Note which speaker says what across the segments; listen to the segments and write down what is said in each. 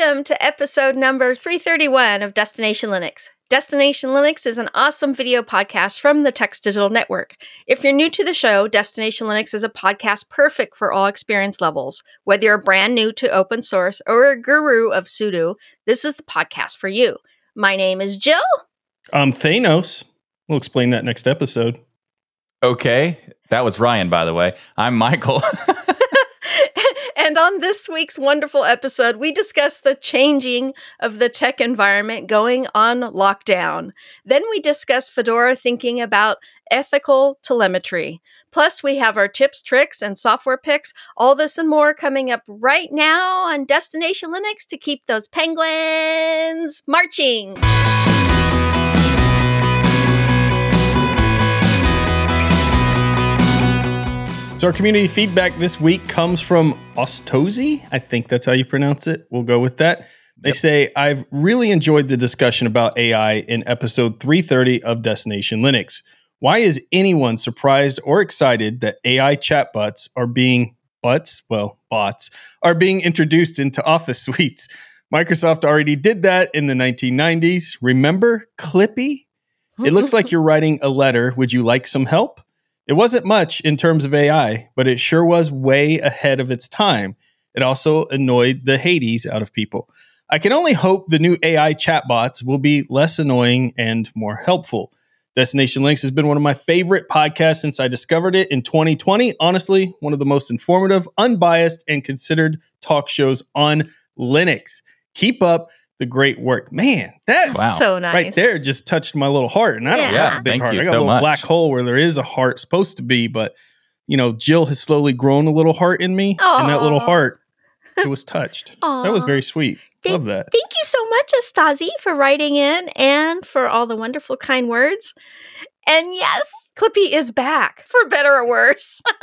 Speaker 1: Welcome to episode number 331 of Destination Linux. Destination Linux is an awesome video podcast from the Tux Digital Network. If you're new to the show, Destination Linux is a podcast perfect for all experience levels. Whether you're brand new to open source or a guru of sudo, this is the podcast for you. My name is Jill.
Speaker 2: I'm Thanos. We'll explain that next episode.
Speaker 3: Okay. That was Ryan, by the way. I'm Michael.
Speaker 1: On this week's wonderful episode, we discuss the changing of the tech environment going on lockdown. Then we discuss Fedora thinking about ethical telemetry. Plus, we have our tips, tricks, and software picks. All this and more coming up right now on Destination Linux to keep those penguins marching.
Speaker 2: So our community feedback this week comes from Ostozi. I think that's how you pronounce it. We'll go with that. They
Speaker 3: Yep.
Speaker 2: say, I've really enjoyed the discussion about AI in episode 330 of Destination Linux. Why is anyone surprised or excited that AI chatbots are being butts, well, bots, are being introduced into office suites? Microsoft already did that in the 1990s. Remember Clippy? It looks like you're writing a letter. Would you like some help? It wasn't much in terms of AI, but it sure was way ahead of its time. It also annoyed the Hades out of people. I can only hope the new AI chatbots will be less annoying and more helpful. Destination Linux has been one of my favorite podcasts since I discovered it in 2020. Honestly, one of the most informative, unbiased, and considered talk shows on Linux. Keep up the great work. Man, that
Speaker 3: Wow.
Speaker 1: So nice.
Speaker 2: right there just touched my little heart. And I don't
Speaker 1: Yeah.
Speaker 2: have a big
Speaker 3: Thank
Speaker 2: heart.
Speaker 3: you
Speaker 2: I got
Speaker 3: so
Speaker 2: a little
Speaker 3: much.
Speaker 2: black hole where there is a heart supposed to be, but you know, Jill has slowly grown a little heart in me. And that little heart, it was touched. That was very sweet.
Speaker 1: Thank-
Speaker 2: Love that.
Speaker 1: Thank you so much, Astasi, for writing in and for all the wonderful, kind words. And yes, Clippy is back, for better or worse.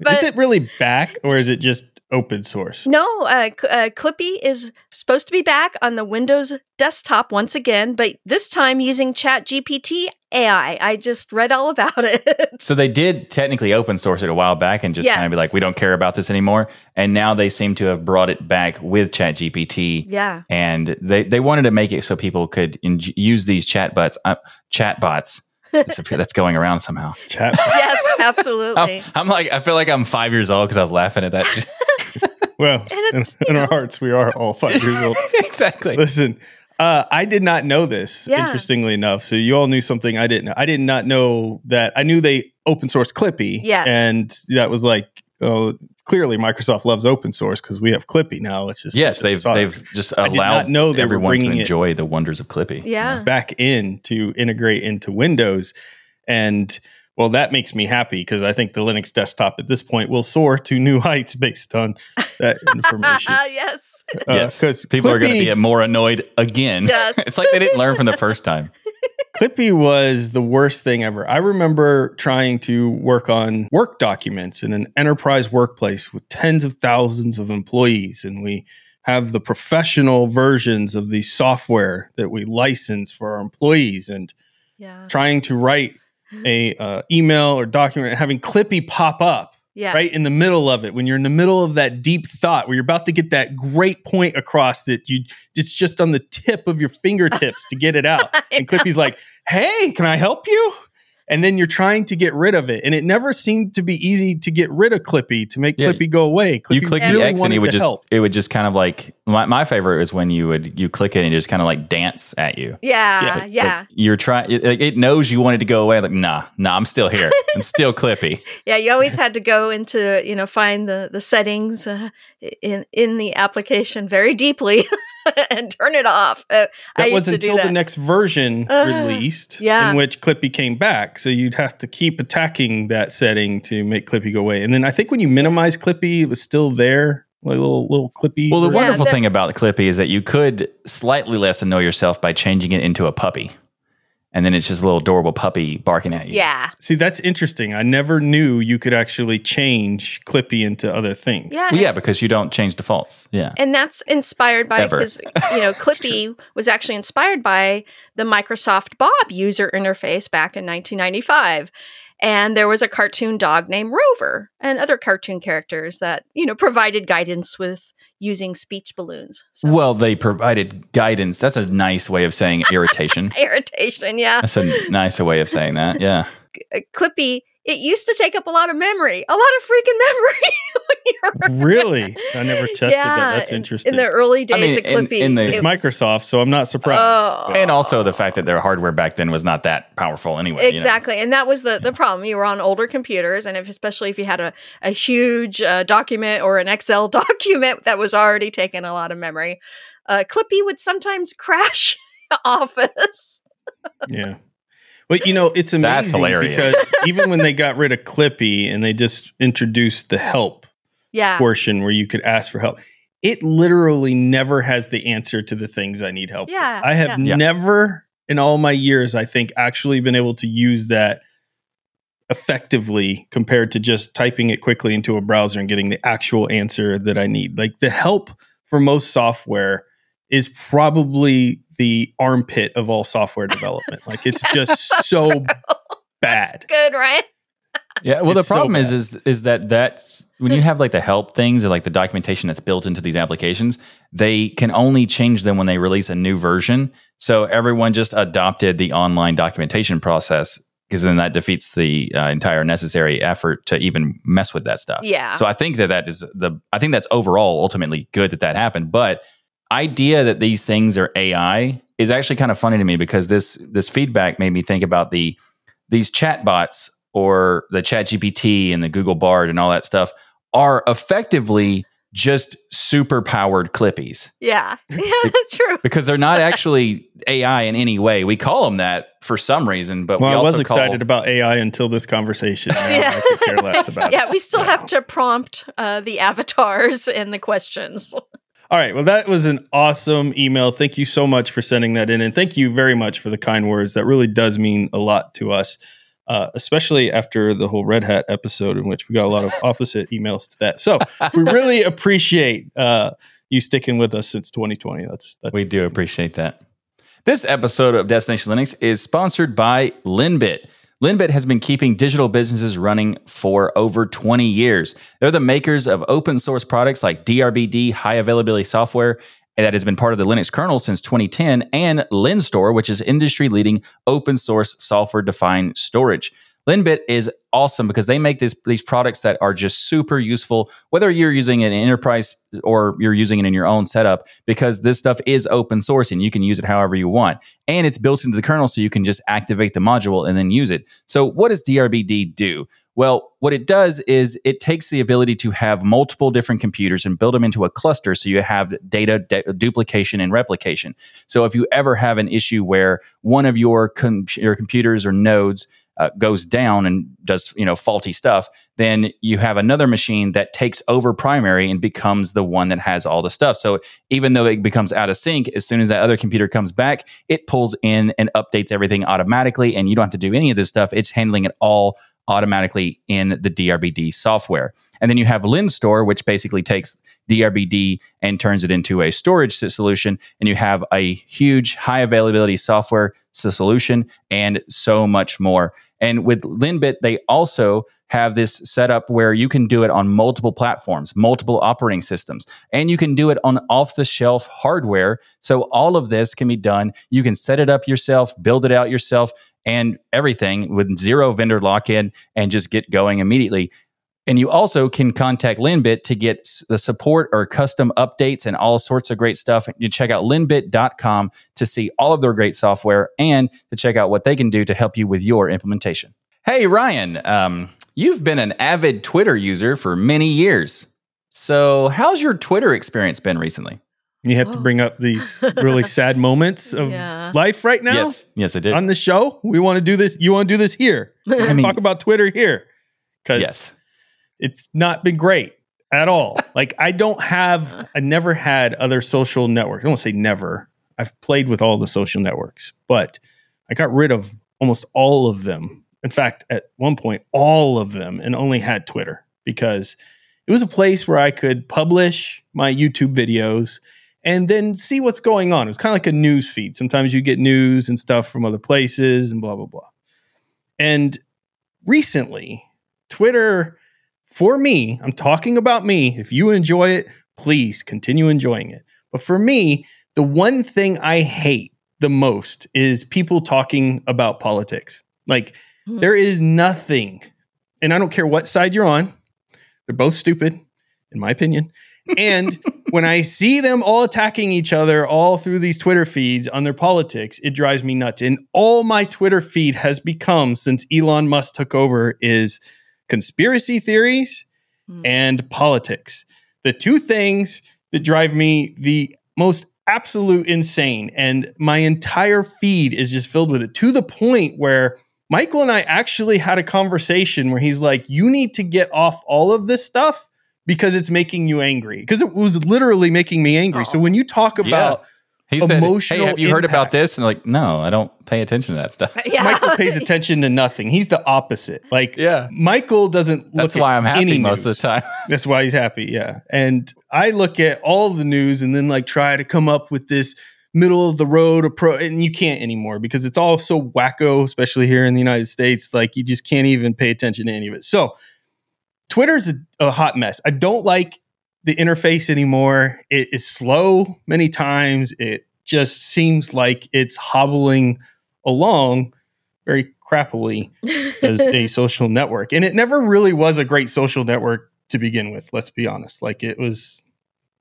Speaker 1: but
Speaker 2: is it really back or is it just open source?
Speaker 1: no, uh, uh, Clippy is supposed to be back on the Windows desktop once again, but this time using ChatGPT AI. I just read all about it.
Speaker 3: so they did technically open source it a while back and just kind of be like, we don't care about this anymore. And now they seem to have brought it back with ChatGPT.
Speaker 1: yeah.
Speaker 3: And they, they wanted to make it so people could in- use these chatbots, uh, chatbots. That's, that's going around somehow.
Speaker 2: Chat.
Speaker 1: Yes,
Speaker 3: I'm,
Speaker 1: absolutely.
Speaker 3: I'm like, I feel like I'm five years old because I was laughing at that.
Speaker 2: Well,
Speaker 1: And
Speaker 2: in,
Speaker 1: it's, you
Speaker 2: in our hearts, we are all five years old.
Speaker 3: exactly.
Speaker 2: Listen, uh, I did not know this.
Speaker 1: Yeah.
Speaker 2: Interestingly enough, so you all knew something I didn't. know. I did not know that. I knew they open source Clippy.
Speaker 1: Yeah,
Speaker 2: and that was like, oh, clearly Microsoft loves open source because we have Clippy now. It's just
Speaker 3: Yes, they've they've just
Speaker 2: I did not
Speaker 3: allowed
Speaker 2: know they were
Speaker 3: everyone to enjoy the wonders of Clippy.
Speaker 1: yeah.
Speaker 2: back in to integrate into Windows, and well, that makes me happy because I think the Linux desktop at this point will soar to new heights based on that information.
Speaker 1: yes.
Speaker 3: Uh, yes,
Speaker 2: because
Speaker 3: people are going to be more annoyed again.
Speaker 1: Yes.
Speaker 3: it's like they didn't learn from the first time.
Speaker 2: Clippy was the worst thing ever. I remember trying to work on work documents in an enterprise workplace with tens of thousands of employees, and we have the professional versions of the software that we license for our employees, and
Speaker 1: Yeah.
Speaker 2: trying to write a uh, email or document, having Clippy pop up
Speaker 1: Yeah.
Speaker 2: right in the middle of it when you're in the middle of that deep thought where you're about to get that great point across that you it's just on the tip of your fingertips to get it out. And clippy's like hey can i help you and then you're trying to get rid of it and it never seemed to be easy to get rid of clippy to make
Speaker 3: Yeah.
Speaker 2: clippy go away clippy
Speaker 3: you click
Speaker 1: really
Speaker 3: the X and
Speaker 2: wanted
Speaker 3: it would just
Speaker 2: help.
Speaker 3: it would just kind of like my, my favorite is when you would you click it and it just kind of like dance at you.
Speaker 1: Yeah.
Speaker 3: Like-
Speaker 1: Yeah.
Speaker 3: like you're trying. It, it knows you wanted to go away. Like nah, nah, I'm still here. I'm still Clippy.
Speaker 1: Yeah, you always had to go into, you know, find the the settings uh, in in the application very deeply and turn it off. Uh,
Speaker 2: that
Speaker 1: used
Speaker 2: was
Speaker 1: to do
Speaker 2: until the next version
Speaker 1: Uh,
Speaker 2: released
Speaker 1: yeah.
Speaker 2: in which clippy came back. So you'd have to keep attacking that setting to make clippy go away. And then i think when you minimize clippy it was still there like little little clippy
Speaker 3: Well, the
Speaker 1: Yeah,
Speaker 3: wonderful
Speaker 1: that-
Speaker 3: thing about Clippy is that you could slightly less annoy yourself by changing it into a puppy, and then it's just a little adorable puppy barking at you.
Speaker 1: Yeah.
Speaker 2: See, that's interesting. I never knew you could actually change Clippy into other things.
Speaker 1: Yeah.
Speaker 3: Well, yeah, because you don't change defaults. Yeah.
Speaker 1: And that's inspired by
Speaker 3: Ever.
Speaker 1: because you know Clippy was actually inspired by the Microsoft Bob user interface back in 1995. And there was a cartoon dog named Rover and other cartoon characters that, you know, provided guidance with using speech balloons. So.
Speaker 3: Well, they provided guidance. That's a nice way of saying irritation.
Speaker 1: irritation, yeah.
Speaker 3: That's a nicer way of saying that. Yeah.
Speaker 1: Clippy it used to take up a lot of memory, a lot of freaking
Speaker 2: memory. really? I never tested yeah, that. That's interesting.
Speaker 1: In the early days I mean, of Clippy. In, in the,
Speaker 2: it's it was, Microsoft, so I'm not surprised. Oh.
Speaker 3: And also the fact that their hardware back then was not that powerful anyway.
Speaker 1: Exactly.
Speaker 3: You know?
Speaker 1: And that was the, the problem. You were on older computers, and if, especially if you had a, a huge uh, document or an Excel document that was already taking a lot of memory, uh, Clippy would sometimes crash Office.
Speaker 2: yeah. But you know, it's amazing because even when they got rid of Clippy and they just introduced the help
Speaker 1: yeah.
Speaker 2: portion where you could ask for help, it literally never has the answer to the things I need help.
Speaker 1: Yeah,
Speaker 2: with. I have
Speaker 1: yeah.
Speaker 2: never in all my years, I think, actually been able to use that effectively compared to just typing it quickly into a browser and getting the actual answer that I need. Like the help for most software is probably the armpit of all software development. Like it's just so bad.
Speaker 1: That's good, right?
Speaker 3: yeah. Well, it's the problem so is, is, is that that's when you have like the help things or like the documentation that's built into these applications, they can only change them when they release a new version. So everyone just adopted the online documentation process because then that defeats the uh, entire necessary effort to even mess with that stuff.
Speaker 1: Yeah.
Speaker 3: So I think that that is the I think that's overall ultimately good that that happened, but idea that these things are AI is actually kind of funny to me because this this feedback made me think about the these chatbots or the ChatGPT and the Google Bard and all that stuff are effectively just super powered clippies.
Speaker 1: Yeah. Yeah, that's true.
Speaker 3: because they're not actually AI in any way. We call them that for some reason, but
Speaker 2: well,
Speaker 3: we
Speaker 2: I was excited about AI until this conversation. yeah.
Speaker 1: yeah, we still yeah. have to prompt uh, the avatars and the questions.
Speaker 2: All right. Well, that was an awesome email. Thank you so much for sending that in. And thank you very much for the kind words. That really does mean a lot to us, uh, especially after the whole Red Hat episode, in which we got a lot of opposite emails to that. So we really appreciate uh, you sticking with us since 2020. That's, that's
Speaker 3: We do appreciate that. This episode of Destination Linux is sponsored by Linbit. Linbit has been keeping digital businesses running for over 20 years. They're the makers of open source products like DRBD high availability software that has been part of the Linux kernel since 2010 and LINSTOR, which is industry leading open source software defined storage. Linbit is awesome because they make this, these products that are just super useful, whether you're using it in an enterprise or you're using it in your own setup, because this stuff is open source and you can use it however you want. And it's built into the kernel so you can just activate the module and then use it. So, what does DRBD do? Well, what it does is it takes the ability to have multiple different computers and build them into a cluster so you have data de- duplication and replication. So if you ever have an issue where one of your, com- your computers or nodes uh, goes down and does you know faulty stuff, then you have another machine that takes over primary and becomes the one that has all the stuff. So even though it becomes out of sync, as soon as that other computer comes back, it pulls in and updates everything automatically, and you don't have to do any of this stuff. It's handling it all automatically in the DRBD software. And then you have LINSTOR, which basically takes DRBD and turns it into a storage solution. And you have a huge high availability software solution and so much more. And with Linbit, they also have this setup where you can do it on multiple platforms, multiple operating systems, and you can do it on off the shelf hardware. So all of this can be done. You can set it up yourself, build it out yourself, and everything with zero vendor lock in and just get going immediately. And you also can contact Linbit to get the support or custom updates and all sorts of great stuff. You check out linbit.com to see all of their great software and to check out what they can do to help you with your implementation. Hey, Ryan, um, you've been an avid Twitter user for many years. So, how's your Twitter experience been recently?
Speaker 2: You have oh. to bring up these really sad moments of yeah. life right now.
Speaker 3: Yes, yes, I did.
Speaker 2: On the show, we want to do this. You want to do this here. I mean, talk about Twitter here because yes it's not been great at all. like I don't have, I never had other social networks. I don't say never. I've played with all the social networks, but I got rid of almost all of them. In fact, at one point, all of them, and only had Twitter because it was a place where I could publish my YouTube videos and then see what's going on. It was kind of like a news feed. Sometimes you get news and stuff from other places and blah, blah, blah. And recently, Twitter, for me, I'm talking about me. If you enjoy it, please continue enjoying it. But for me, the one thing I hate the most is people talking about politics. Like,
Speaker 1: Hmm.
Speaker 2: there is nothing, and I don't care what side you're on, they're both stupid, in my opinion. And when I see them all attacking each other all through these Twitter feeds on their politics, it drives me nuts. And all my Twitter feed has become since Elon Musk took over is conspiracy theories
Speaker 1: Hmm.
Speaker 2: and politics. The two things that drive me the most absolute insane. And my entire feed is just filled with it to the point where Michael and I actually had a conversation where he's like, You need to get off all of this stuff because it's making you angry. Because it was literally making me angry. So when you talk about
Speaker 3: He said,
Speaker 2: Emotional
Speaker 3: "Hey, have you heard about this?" And like, no, I don't pay attention to that stuff.
Speaker 1: yeah.
Speaker 2: Michael pays attention to nothing, he's the opposite. Like,
Speaker 3: Yeah,
Speaker 2: Michael doesn't look
Speaker 3: that's
Speaker 2: at
Speaker 3: why I'm happy
Speaker 2: any
Speaker 3: most
Speaker 2: news.
Speaker 3: of the time.
Speaker 2: That's why he's happy. Yeah. And I look at all the news and then like try to come up with this middle of the road approach. And you can't anymore because it's all so wacko, especially here in the United States. Like you just can't even pay attention to any of it. So Twitter's a, a hot mess. I don't like the interface anymore. It is slow many times. It just seems like it's hobbling along very crappily as a social network. And it never really was a great social network to begin with, let's be honest. Like it was,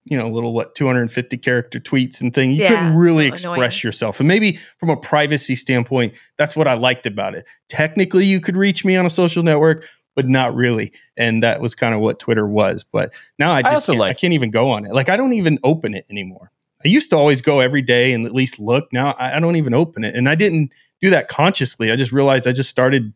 Speaker 2: you know, little what 250 character tweets and things. You
Speaker 1: Yeah,
Speaker 2: couldn't really express
Speaker 1: annoying.
Speaker 2: yourself. And maybe from a privacy standpoint, that's what I liked about it. Technically, you could reach me on a social network, but not really. And that was kind of what Twitter was. But now I just
Speaker 3: also
Speaker 2: can't, I can't even go on it. Like I don't even open it anymore. I used to always go every day and at least look. Now I, I don't even open it. And I didn't do that consciously. I just realized I just started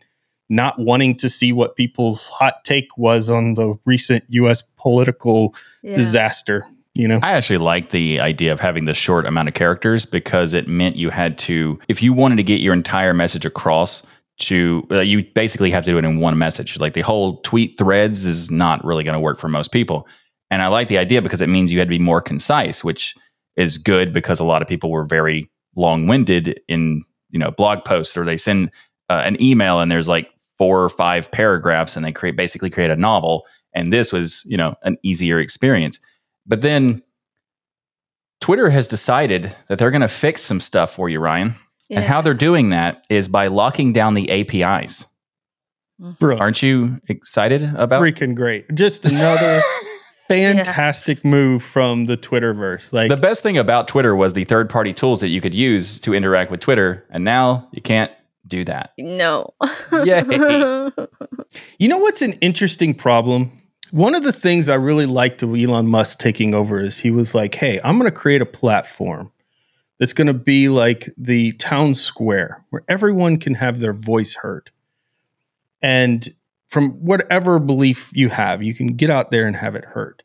Speaker 2: not wanting to see what people's hot take was on the recent US political
Speaker 1: Yeah.
Speaker 2: disaster, you know?
Speaker 3: I actually like the idea of having the short amount of characters because it meant you had to, if you wanted to get your entire message across, to uh, you basically have to do it in one message. Like the whole tweet threads is not really going to work for most people. And I like the idea because it means you had to be more concise, which is good because a lot of people were very long winded in you know blog posts or they send uh, an email and there's like four or five paragraphs and they create basically create a novel. And this was you know an easier experience. But then Twitter has decided that they're going to fix some stuff for you, Ryan. And how they're doing that is by locking down the APIs. Mm-hmm.
Speaker 2: Bro,
Speaker 3: Aren't you excited about?
Speaker 2: freaking great. Just another fantastic move from the Twitterverse. Like
Speaker 3: The best thing about Twitter was the third party tools that you could use to interact with Twitter. And now you can't do that.
Speaker 1: no.
Speaker 3: Yay.
Speaker 2: You know what's an interesting problem? One of the things I really liked of Elon Musk taking over is he was like, hey, I'm going to create a platform that's going to be like the town square where everyone can have their voice heard. And from whatever belief you have, you can get out there and have it heard.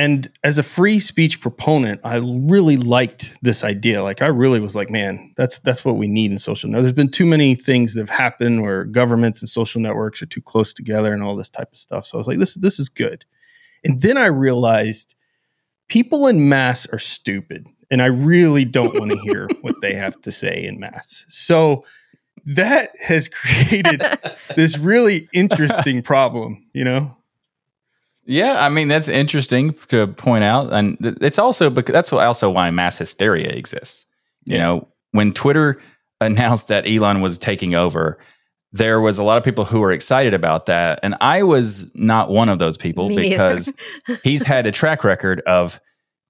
Speaker 2: And as a free speech proponent, I really liked this idea. Like I really was like, man, that's that's what we need in social networks. There's been too many things that have happened where governments and social networks are too close together and all this type of stuff. So I was like, this this is good. And then I realized people in mass are stupid. And I really don't want to hear what they have to say in mass. So that has created this really interesting problem, you know?
Speaker 3: Yeah, I mean that's interesting to point out, and it's also because that's also why mass hysteria exists. You
Speaker 2: Yeah.
Speaker 3: know, when Twitter announced that Elon was taking over, there was a lot of people who were excited about that, and I was not one of those people
Speaker 1: Me
Speaker 3: because he's had a track record of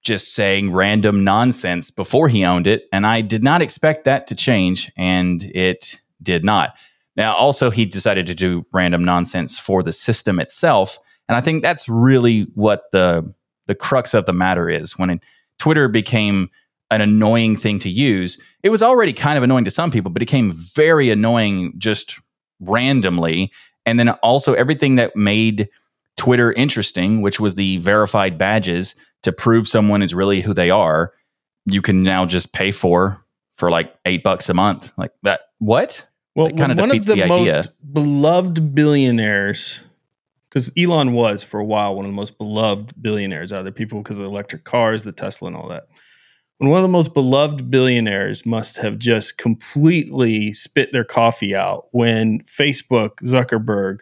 Speaker 3: just saying random nonsense before he owned it, and I did not expect that to change, and it did not. Now, also, he decided to do random nonsense for the system itself. And I think that's really what the the crux of the matter is. When Twitter became an annoying thing to use, it was already kind of annoying to some people, but it became very annoying just randomly. And then also everything that made Twitter interesting, which was the verified badges to prove someone is really who they are, you can now just pay for for like eight bucks a month. Like that. What?
Speaker 2: Well,
Speaker 3: kinda
Speaker 2: one of the,
Speaker 3: the
Speaker 2: most beloved billionaires, because Elon was for a while one of the most beloved billionaires out there, people because of electric cars, the Tesla, and all that. when one of the most beloved billionaires must have just completely spit their coffee out when Facebook, Zuckerberg,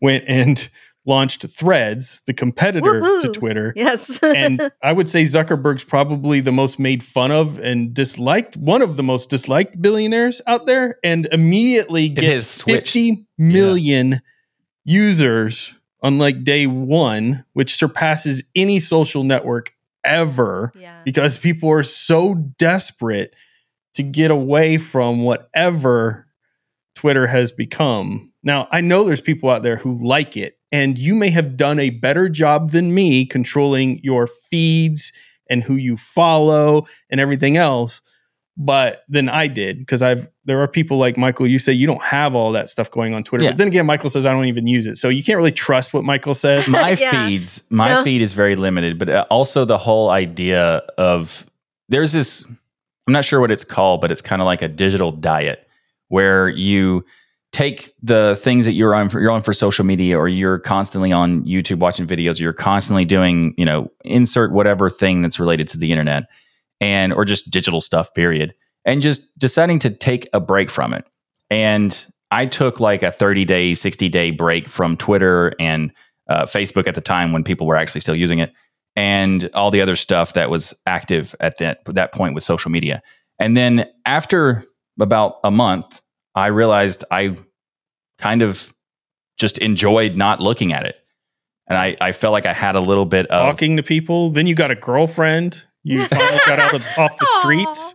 Speaker 2: went and launched Threads, the competitor
Speaker 1: Woohoo.
Speaker 2: to Twitter.
Speaker 1: Yes.
Speaker 2: and I would say Zuckerberg's probably the most made fun of and disliked, one of the most disliked billionaires out there, and immediately gets
Speaker 3: switched.
Speaker 2: 50 million users on like day one, which surpasses any social network ever
Speaker 1: yeah.
Speaker 2: because people are so desperate to get away from whatever Twitter has become. Now, I know there's people out there who like it, and you may have done a better job than me controlling your feeds and who you follow and everything else but than I did because I've there are people like Michael you say you don't have all that stuff going on Twitter
Speaker 3: Yeah.
Speaker 2: but then again Michael says I don't even use it so you can't really trust what Michael says
Speaker 3: my
Speaker 1: Yeah.
Speaker 3: feeds my
Speaker 1: No.
Speaker 3: feed is very limited but uh, also the whole idea of there's this i'm not sure what it's called but it's kind of like a digital diet where you take the things that you're on for you're on for social media or you're constantly on youtube watching videos or you're constantly doing you know insert whatever thing that's related to the internet and or just digital stuff period and just deciding to take a break from it and i took like a 30 day 60 day break from twitter and uh, Facebook at the time when people were actually still using it, and all the other stuff that was active at that that point with social media. And then after about a month, I realized I kind of just enjoyed not looking at it, and I, I felt like I had a little bit of
Speaker 2: talking to people. Then you got a girlfriend. You finally got out of off the streets.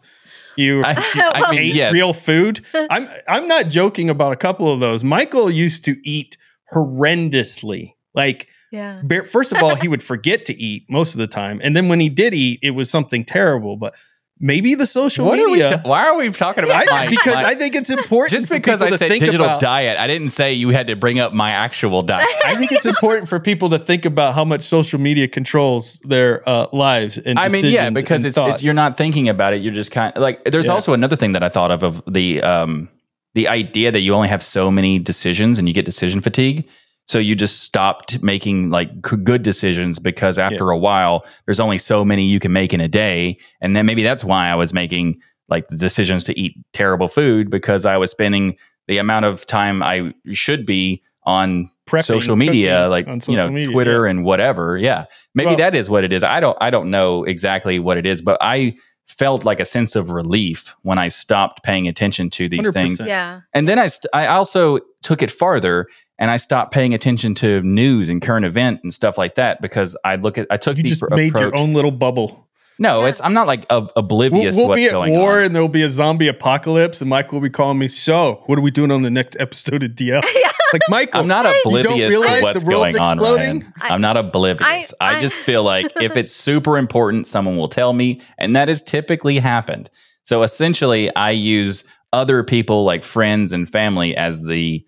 Speaker 2: You
Speaker 3: I, I mean,
Speaker 2: ate
Speaker 3: yes.
Speaker 2: real food. I'm I'm not joking about a couple of those. Michael used to eat horrendously. Like
Speaker 1: yeah.
Speaker 2: First of all, he would forget to eat most of the time, and then when he did eat, it was something terrible. But maybe the social
Speaker 3: What are we
Speaker 2: media.
Speaker 3: why are we talking about
Speaker 2: I-
Speaker 3: my,
Speaker 2: because
Speaker 3: my-
Speaker 2: I think it's important.
Speaker 3: just because I said
Speaker 2: think
Speaker 3: digital
Speaker 2: about,
Speaker 3: diet, I didn't say you had to bring up my actual diet.
Speaker 2: I think it's important for people to think about how much social media controls their uh, lives and.
Speaker 3: I mean, yeah, because it's, it's you're not thinking about it. You're just kind of like. There's
Speaker 2: Yeah.
Speaker 3: also another thing that I thought of of the um the idea that you only have so many decisions and you get decision fatigue. So you just stopped making like good decisions because after a while, there's only so many you can make in a day, and then maybe that's why I was making like the decisions to eat terrible food because I was spending the amount of time I should be on
Speaker 2: Prepping,
Speaker 3: social media, like
Speaker 2: on
Speaker 3: you know,
Speaker 2: media,
Speaker 3: Twitter and whatever. Yeah, maybe
Speaker 2: Well-
Speaker 3: that is what it is. I don't, I don't know exactly what it is, but I felt like a sense of relief when I stopped paying attention to these
Speaker 2: 100%.
Speaker 3: things.
Speaker 1: Yeah.
Speaker 3: And then I, st- I also took it farther and I stopped paying attention to news and current event and stuff like that because I look at, I took
Speaker 2: You
Speaker 3: the
Speaker 2: just
Speaker 3: appro-
Speaker 2: made your own little bubble.
Speaker 3: No,
Speaker 1: Yeah.
Speaker 3: it's I'm not like ob-
Speaker 2: We'll,
Speaker 3: oblivious
Speaker 2: we'll
Speaker 3: to what's
Speaker 2: be at
Speaker 3: going
Speaker 2: war
Speaker 3: on.
Speaker 2: and there'll be a zombie apocalypse, and Michael will be calling me. So, what are we doing on the next episode of DL? Like, Michael,
Speaker 3: I'm not
Speaker 1: Hey.
Speaker 2: you don't
Speaker 3: oblivious to what's
Speaker 2: the world's
Speaker 3: going on,
Speaker 2: exploding?
Speaker 3: Ryan. I'm not oblivious. I,
Speaker 1: I-
Speaker 3: just feel like if it's super important, someone will tell me, and that has typically happened. So essentially, I use other people like friends and family as the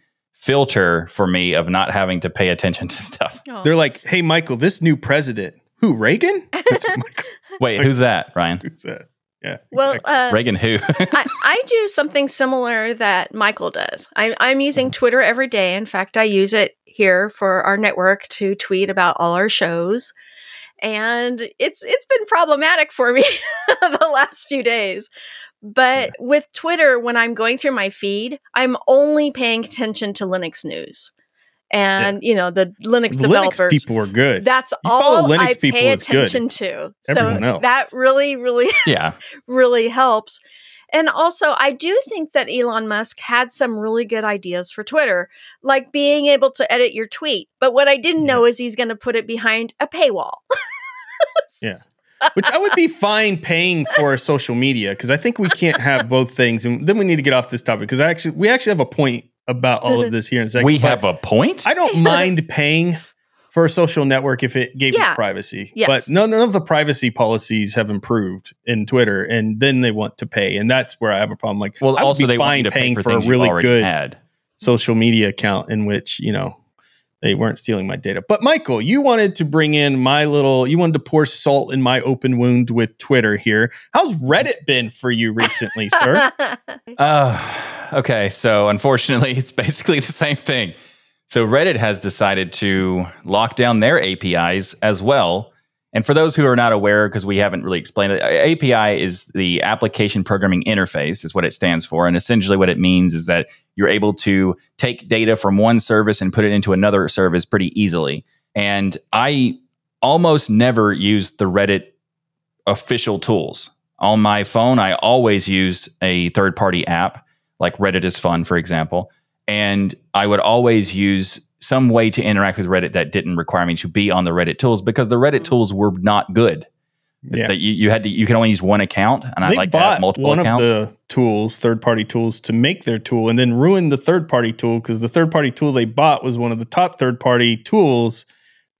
Speaker 3: filter for me of not having to pay attention to stuff.
Speaker 1: Oh.
Speaker 2: They're like, "Hey, Michael, this new president, who Reagan? That's what Michael
Speaker 3: Wait, who's that, Ryan?
Speaker 2: said. Yeah.
Speaker 1: well,
Speaker 2: exactly.
Speaker 1: uh,
Speaker 3: Reagan who?
Speaker 1: I, I do something similar that Michael does. I, I'm using Twitter every day. In fact, I use it here for our network to tweet about all our shows, and it's it's been problematic for me the last few days. But with Twitter, when I'm going through my feed, I'm only paying attention to Linux news, and you know the Linux developers.
Speaker 2: Linux people are good.
Speaker 1: That's
Speaker 2: You
Speaker 1: all
Speaker 2: Linux
Speaker 1: I
Speaker 2: people,
Speaker 1: pay attention to.
Speaker 2: Everyone
Speaker 1: so
Speaker 2: else.
Speaker 1: that really, really
Speaker 3: yeah,
Speaker 1: really helps. And also, I do think that Elon Musk had some really good ideas for Twitter, like being able to edit your tweet. But what I didn't know is he's going to put it behind a paywall.
Speaker 2: Yeah. Which I would be fine paying for social media because I think we can't have both things. And then we need to get off this topic because I actually we actually have a point about all of this here in a second.
Speaker 3: we have a point.
Speaker 2: I don't mind paying for a social network if it gave
Speaker 1: Yeah.
Speaker 2: me privacy.
Speaker 1: Yes.
Speaker 2: But none, none of the privacy policies have improved in Twitter, and then they want to pay, and that's where I have a problem. Like,
Speaker 3: well,
Speaker 2: I would
Speaker 3: also
Speaker 2: be
Speaker 3: they want you
Speaker 2: fine
Speaker 3: to pay
Speaker 2: paying
Speaker 3: for,
Speaker 2: for a really good
Speaker 3: had.
Speaker 2: social media account in which you know they weren't stealing my data. But Michael, you wanted to bring in my little, you wanted to pour salt in my open wound with Twitter here. How's Reddit been for you recently, sir?
Speaker 3: Uh, okay, so unfortunately, it's basically the same thing. So Reddit has decided to lock down their APIs as well, And for those who are not aware, because we haven't really explained it, API is the application programming interface, is what it stands for. And essentially, what it means is that you're able to take data from one service and put it into another service pretty easily. And I almost never use the Reddit official tools. On my phone, I always used a third party app like Reddit is Fun, for example. And I would always use some way to interact with Reddit that didn't require me to be on the Reddit tools because the Reddit hmm. tools were not good.
Speaker 2: Yeah.
Speaker 3: That you, you had to you can only use one account, and I
Speaker 2: they
Speaker 3: like to have
Speaker 2: bought
Speaker 3: multiple
Speaker 2: one
Speaker 3: accounts.
Speaker 2: of the tools, third party tools, to make their tool and then ruined the third party tool because the third party tool they bought was one of the top third party tools.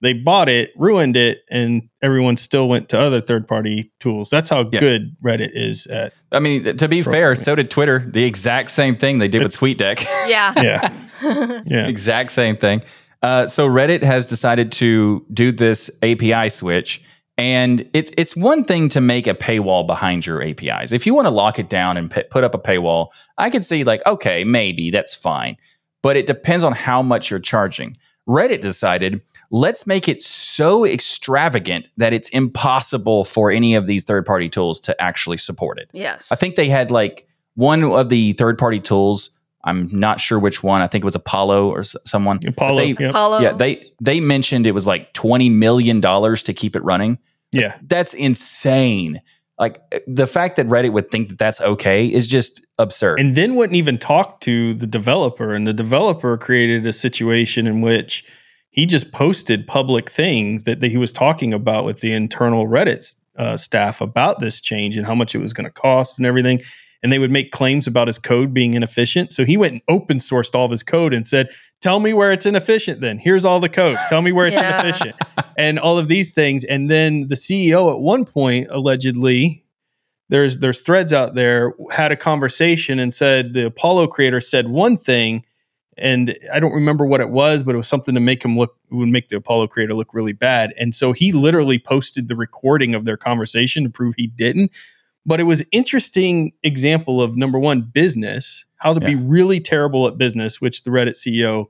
Speaker 2: They bought it, ruined it, and everyone still went to other third party tools. That's how
Speaker 3: Yeah.
Speaker 2: good Reddit is at.
Speaker 3: I mean, to be fair, so did Twitter. The exact same thing they did with
Speaker 2: It's-
Speaker 3: TweetDeck.
Speaker 1: Yeah.
Speaker 2: Yeah. yeah.
Speaker 3: exact same thing. Uh, so Reddit has decided to do this API switch, and it's it's one thing to make a paywall behind your APIs. If you want to lock it down and p- put up a paywall, I can see like okay, maybe that's fine, but it depends on how much you're charging. Reddit decided let's make it so extravagant that it's impossible for any of these third party tools to actually support it.
Speaker 1: Yes.
Speaker 3: I think they had like one of the third party tools. I'm not sure which one. I think it was Apollo or s- someone.
Speaker 2: Apollo.
Speaker 3: They,
Speaker 2: yep.
Speaker 1: Apollo.
Speaker 3: Yeah, they they mentioned it was like 20 million dollars to keep it running.
Speaker 2: yeah.
Speaker 3: That's insane. Like the fact that Reddit would think that that's okay is just absurd.
Speaker 2: and then wouldn't even talk to the developer and the developer created a situation in which he just posted public things that, that he was talking about with the internal reddit uh, staff about this change and how much it was going to cost and everything and they would make claims about his code being inefficient. So he went and open sourced all of his code and said tell me where it's inefficient then. Here's all the code. Tell me where it's
Speaker 1: Yeah.
Speaker 2: inefficient. And all of these things. And then the ceo at one point allegedly there's there's threads out there had a conversation and said the Apollo creator said one thing and I don't remember what it was but it was something to make him look would make the Apollo creator look really bad. And so he literally posted the recording of their conversation to prove he didn't but it was interesting example of number one business how to be really terrible at business which the Reddit CEO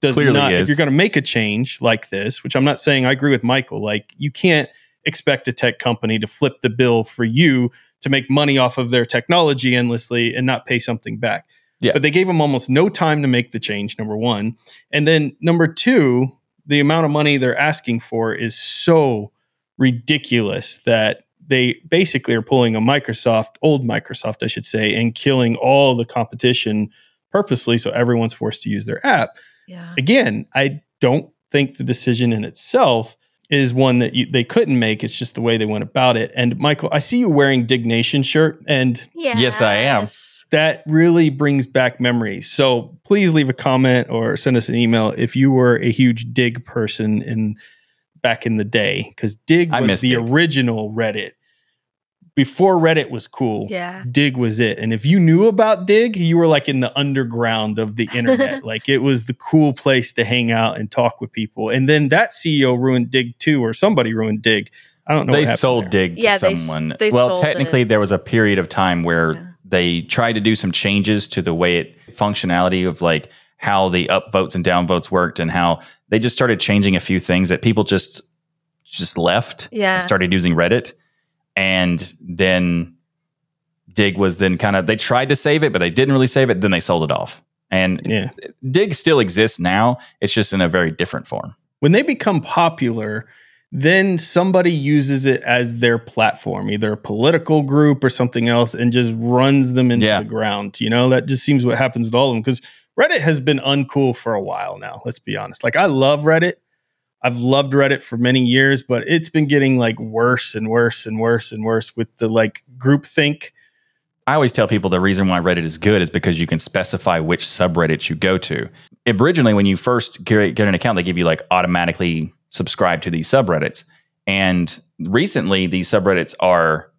Speaker 2: does
Speaker 3: Clearly
Speaker 2: not if you're going to make a change like this which I'm not saying I agree with Michael like you can't expect a tech company to flip the bill for you to make money off of their technology endlessly and not pay something back.
Speaker 3: Yeah.
Speaker 2: But they gave them almost no time to make the change, number one. And then number two, the amount of money they're asking for is so ridiculous that they basically are pulling a Microsoft, old Microsoft, I should say, and killing all the competition purposely so everyone's forced to use their app
Speaker 1: yeah.
Speaker 2: again, I don't think the decision in itself is one that you, they couldn't make. It's just the way they went about it. And Michael, I see you wearing Diggnation shirt, and
Speaker 3: Yes, I am.
Speaker 2: That really brings back memories. So please leave a comment or send us an email if you were a huge Digg person in back in the day, because
Speaker 3: Digg
Speaker 2: was the
Speaker 3: Digg.
Speaker 2: original Reddit. Before Reddit was cool,
Speaker 1: Yeah.
Speaker 2: Digg was it. And if you knew about Digg, you were like in the underground of the internet. like it was the cool place to hang out and talk with people. And then that CEO ruined Digg too, or somebody ruined Digg. I don't know.
Speaker 3: they
Speaker 2: what
Speaker 3: sold
Speaker 2: there.
Speaker 3: Digg to
Speaker 1: Yeah, they
Speaker 3: someone.
Speaker 1: they
Speaker 3: well,
Speaker 1: sold
Speaker 3: technically,
Speaker 1: it.
Speaker 3: there was a period of time where
Speaker 1: Yeah.
Speaker 3: they tried to do some changes to the way it functionality of like how the upvotes and downvotes worked, and how they just started changing a few things that people just just left
Speaker 1: Yeah.
Speaker 3: and started using Reddit, and then Digg was then kind of they tried to save it, but they didn't really save it. Then they sold it off, and
Speaker 2: Yeah.
Speaker 3: Digg still exists now. It's just in a very different form.
Speaker 2: when they become popular, then somebody uses it as their platform, either a political group or something else, and just runs them into
Speaker 3: Yeah.
Speaker 2: the ground. You know, that just seems what happens with all of them because Reddit has been uncool for a while now. Let's be honest. Like, I love Reddit. I've loved Reddit for many years, but it's been getting like worse and worse and worse and worse with the like groupthink.
Speaker 3: I always tell people the reason why Reddit is good is because you can specify which subreddits you go to. Originally, when you first get get an account, they give you like automatically subscribe to these subreddits. And recently, these subreddits are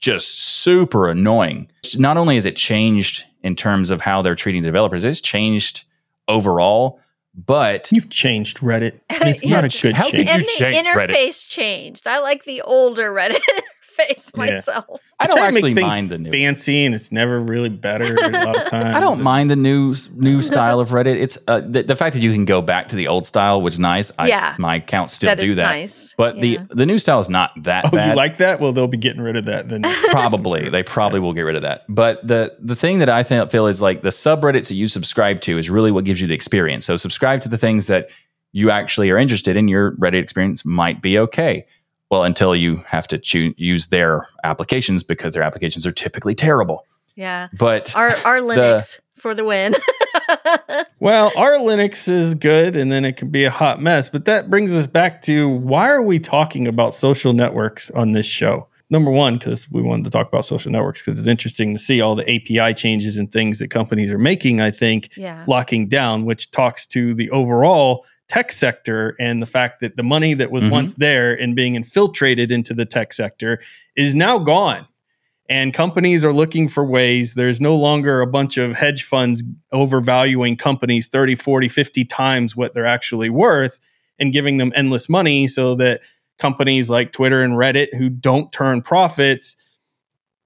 Speaker 3: just super annoying. Not only has it changed in terms of how they're treating the developers, it's changed overall, but
Speaker 2: You've changed Reddit. It's
Speaker 1: Yeah.
Speaker 2: not a good
Speaker 3: How could
Speaker 2: change.
Speaker 3: you
Speaker 1: and the
Speaker 3: change Reddit?
Speaker 1: interface changed. I like the older Reddit interface
Speaker 2: Yeah.
Speaker 1: myself.
Speaker 3: I don't
Speaker 2: to make
Speaker 3: actually
Speaker 2: things
Speaker 3: mind the new.
Speaker 2: fancy, and it's never really better a lot of times.
Speaker 3: I don't mind the new new style of Reddit. It's uh, the, the fact that you can go back to the old style, which is nice. I,
Speaker 1: Yeah.
Speaker 3: my accounts still
Speaker 1: That
Speaker 3: do
Speaker 1: is
Speaker 3: that.
Speaker 1: nice.
Speaker 3: But
Speaker 1: Yeah.
Speaker 3: the the new style is not that
Speaker 2: Oh,
Speaker 3: bad.
Speaker 2: you like that? Well, they'll be getting rid of that then.
Speaker 3: probably they probably will get rid of that but the the thing that i think, feel is like the subreddits that you subscribe to is really what gives you the experience so subscribe to the things that you actually are interested in your reddit experience might be okay well until you have to choose use their applications because their applications are typically terrible
Speaker 1: yeah.
Speaker 3: but
Speaker 1: Our our Linux for the win.
Speaker 2: Well, our Linux is good and then it can be a hot mess. But that brings us back to why are we talking about social networks on this show? Number one, because we wanted to talk about social networks because it's interesting to see all the API changes and things that companies are making, I think,
Speaker 1: yeah.
Speaker 2: locking down, which talks to the overall tech sector and the fact that the money that was
Speaker 3: Mhm.
Speaker 2: once there and being infiltrated into the tech sector is now gone. And companies are looking for ways. There's no longer a bunch of hedge funds overvaluing companies 30, 40, 50 times what they're actually worth and giving them endless money so that companies like Twitter and Reddit who don't turn profits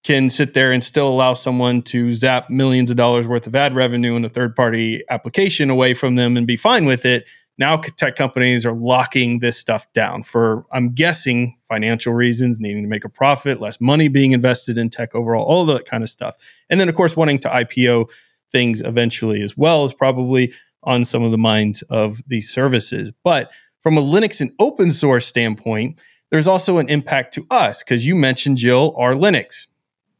Speaker 2: can sit there and still allow someone to zap millions of dollars worth of ad revenue in a third party application away from them and be fine with it. Now, tech companies are locking this stuff down for, I'm guessing, financial reasons, needing to make a profit, less money being invested in tech overall, all that kind of stuff. And then, of course, wanting to IPO things eventually as well is probably on some of the minds of these services. But from a Linux and open source standpoint, there's also an impact to us because you mentioned, Jill, our Linux,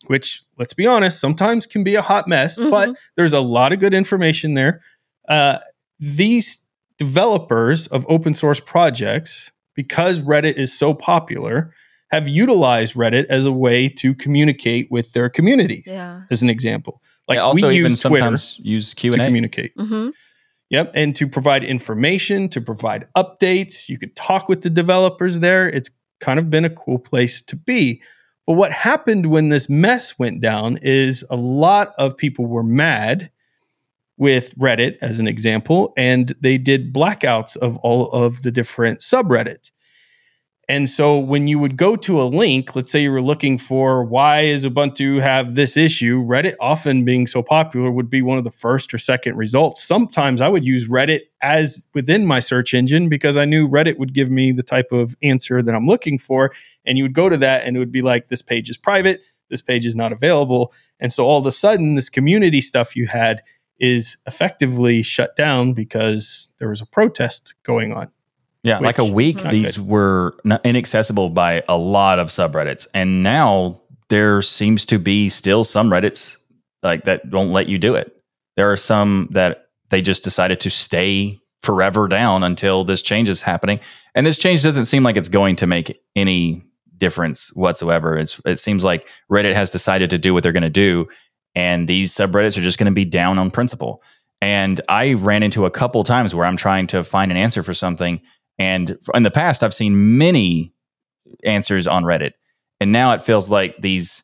Speaker 2: which, let's be honest, sometimes can be a hot mess, but
Speaker 1: Mhm.
Speaker 2: there's a lot of good information there. Uh, these developers of open source projects, because Reddit is so popular, have utilized Reddit as a way to communicate with their communities.
Speaker 1: Yeah.
Speaker 2: As an example, like
Speaker 3: They also
Speaker 2: we
Speaker 3: even
Speaker 2: use Twitter
Speaker 3: use q&a to
Speaker 2: communicate.
Speaker 1: hmm
Speaker 2: Yep. And to provide information, to provide updates. You could talk with the developers there. It's kind of been a cool place to be. But what happened when this mess went down is a lot of people were mad with Reddit, as an example, and they did blackouts of all of the different subreddits. And so when you would go to a link, let's say you were looking for why is Ubuntu have this issue, Reddit often being so popular would be one of the first or second results. Sometimes I would use Reddit as within my search engine because I knew Reddit would give me the type of answer that I'm looking for. And you would go to that and it would be like, this page is private, this page is not available. And so all of a sudden, this community stuff you had is effectively shut down because there was a protest going on.
Speaker 3: Yeah, like a week, these were inaccessible by a lot of subreddits, and now there seems to be still some Reddits like that don't let you do it. There are some that they just decided to stay forever down until this change is happening, and this change doesn't seem like it's going to make any difference whatsoever. It's it seems like Reddit has decided to do what they're going to do, and these subreddits are just going to be down on principle. And I ran into a couple times where I'm trying to find an answer for something. And in the past, I've seen many answers on Reddit. And now it feels like these,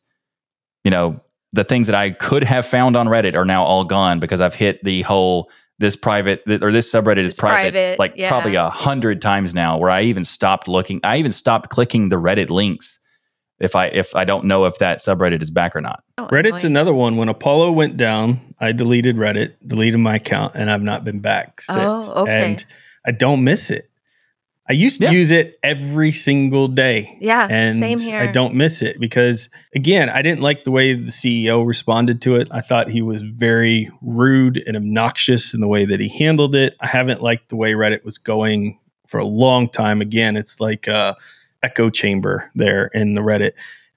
Speaker 3: you know, the things that I could have found on Reddit are now all gone because I've hit the whole this private or this subreddit is private,
Speaker 1: private,
Speaker 3: like
Speaker 1: yeah.
Speaker 3: probably a hundred times now where I even stopped looking. I even stopped clicking the Reddit links if I if I don't know if that subreddit is back or not.
Speaker 1: Oh,
Speaker 2: Reddit's
Speaker 1: annoying.
Speaker 2: another one. When Apollo went down, I deleted Reddit, deleted my account, and I've not been back since.
Speaker 1: Oh, okay.
Speaker 2: And I don't miss it. I used to
Speaker 3: Yeah.
Speaker 2: use it every single day.
Speaker 1: Yeah,
Speaker 2: And
Speaker 1: same here.
Speaker 2: I don't miss it because, again, I didn't like the way the CEO responded to it. I thought he was very rude and obnoxious in the way that he handled it. I haven't liked the way Reddit was going for a long time. Again, it's like a echo chamber there in the Reddit.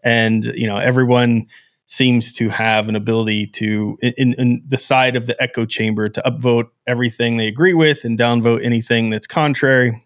Speaker 2: And, you know, everyone seems to have an ability to, in, in the side of the echo chamber, to upvote everything they agree with and downvote anything that's contrary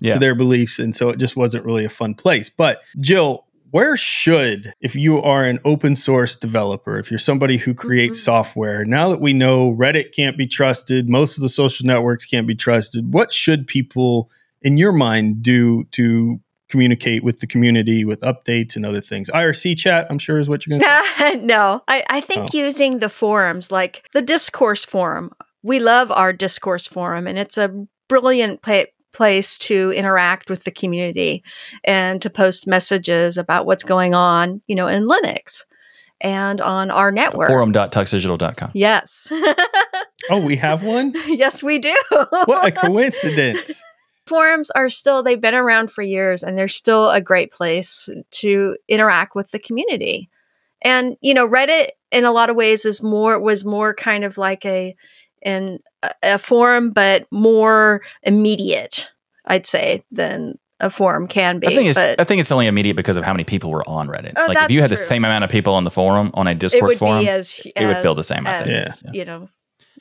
Speaker 3: Yeah.
Speaker 2: to their beliefs. And so it just wasn't really a fun place. But Jill, where should, if you are an open source developer, if you're somebody who creates
Speaker 1: Mhm.
Speaker 2: software, now that we know Reddit can't be trusted, most of the social networks can't be trusted, what should people in your mind do to communicate with the community with updates and other things? IRC chat, I'm sure is what you're going to say.
Speaker 1: no, I, I think
Speaker 2: Oh.
Speaker 1: using the forums like the discourse forum. We love our discourse forum, and it's a brilliant pla- place to interact with the community and to post messages about what's going on, you know, in Linux and on our network.
Speaker 3: Forum.tuxdigital.com.
Speaker 1: Yes.
Speaker 2: Oh, we have one?
Speaker 1: yes, we do.
Speaker 2: What a coincidence.
Speaker 1: Forums are still, they've been around for years and they're still a great place to interact with the community. And, you know, Reddit in a lot of ways is more, was more kind of like a, in a, a forum, but more immediate, I'd say, than a forum can be.
Speaker 3: I think it's
Speaker 1: but
Speaker 3: I think it's only immediate because of how many people were on Reddit.
Speaker 1: Oh,
Speaker 3: like if you had the same amount of people on the forum on a
Speaker 1: it
Speaker 3: discourse
Speaker 1: would
Speaker 3: forum,
Speaker 1: be as,
Speaker 3: it would feel the same, I think.
Speaker 1: as,
Speaker 3: Yeah.
Speaker 1: You know,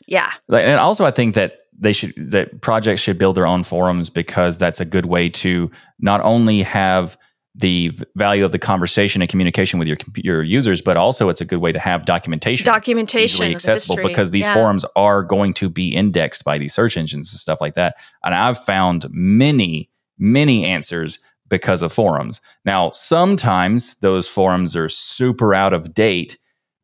Speaker 1: yeah.
Speaker 3: Like, and also I think that they should that projects should build their own forums because that's a good way to not only have the value of the conversation and communication with your your users, but also it's a good way to have documentation
Speaker 1: Documentation. the
Speaker 3: accessible because these
Speaker 1: Yeah.
Speaker 3: forums are going to be indexed by these search engines and stuff like that. And I've found many, many answers because of forums. Now, sometimes those forums are super out of date,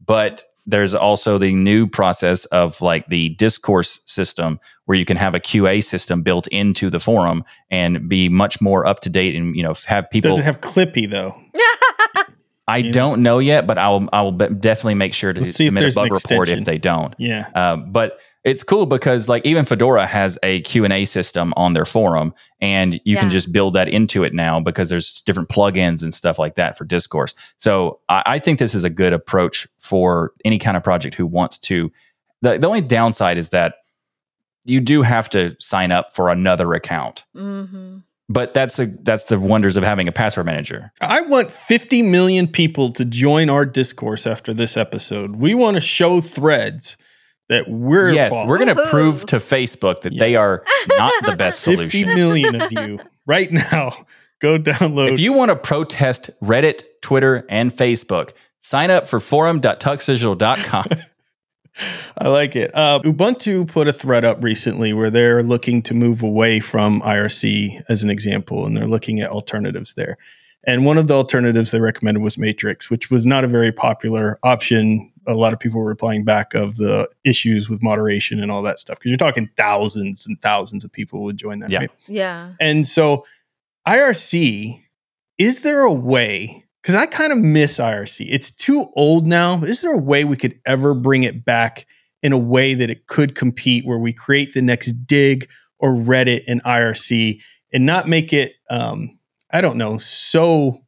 Speaker 3: but there's also the new process of like the discourse system where you can have a QA system built into the forum and be much more up to date and you know have people
Speaker 2: Does it have Clippy though?
Speaker 3: I
Speaker 2: you
Speaker 3: don't know yet, but I will I will definitely make sure to
Speaker 2: Let's see
Speaker 3: submit a bug report if they don't.
Speaker 2: Yeah.
Speaker 3: Uh, but it's cool because like even Fedora has a Q&A system on their forum and you can just build that into it now because there's different plugins and stuff like that for discourse. So I, I think this is a good approach for any kind of project who wants to. The, the only downside is that you do have to sign up for another account.
Speaker 1: hmm
Speaker 3: But that's a that's the wonders of having a password manager.
Speaker 2: I want 50 million people to join our discourse after this episode. We want to show threads that we're
Speaker 3: yes,
Speaker 2: boss.
Speaker 3: we're going to prove to Facebook that they are not the best
Speaker 2: 50
Speaker 3: solution.
Speaker 2: million of you right now. Go download.
Speaker 3: If you want to protest Reddit, Twitter, and Facebook, sign up for forum.tuxdigital.com.
Speaker 2: I like it. Uh, Ubuntu put a thread up recently where they're looking to move away from IRC as an example, and they're looking at alternatives there. And one of the alternatives they recommended was Matrix, which was not a very popular option. A lot of people were replying back of the issues with moderation and all that stuff because you're talking thousands and thousands of people would join that.
Speaker 3: Yeah.
Speaker 2: right?
Speaker 1: Yeah.
Speaker 2: And so, IRC, is there a way? Because I kind of miss IRC. It's too old now. Is there a way we could ever bring it back in a way that it could compete where we create the next Digg or Reddit and IRC and not make it, um, I don't know, so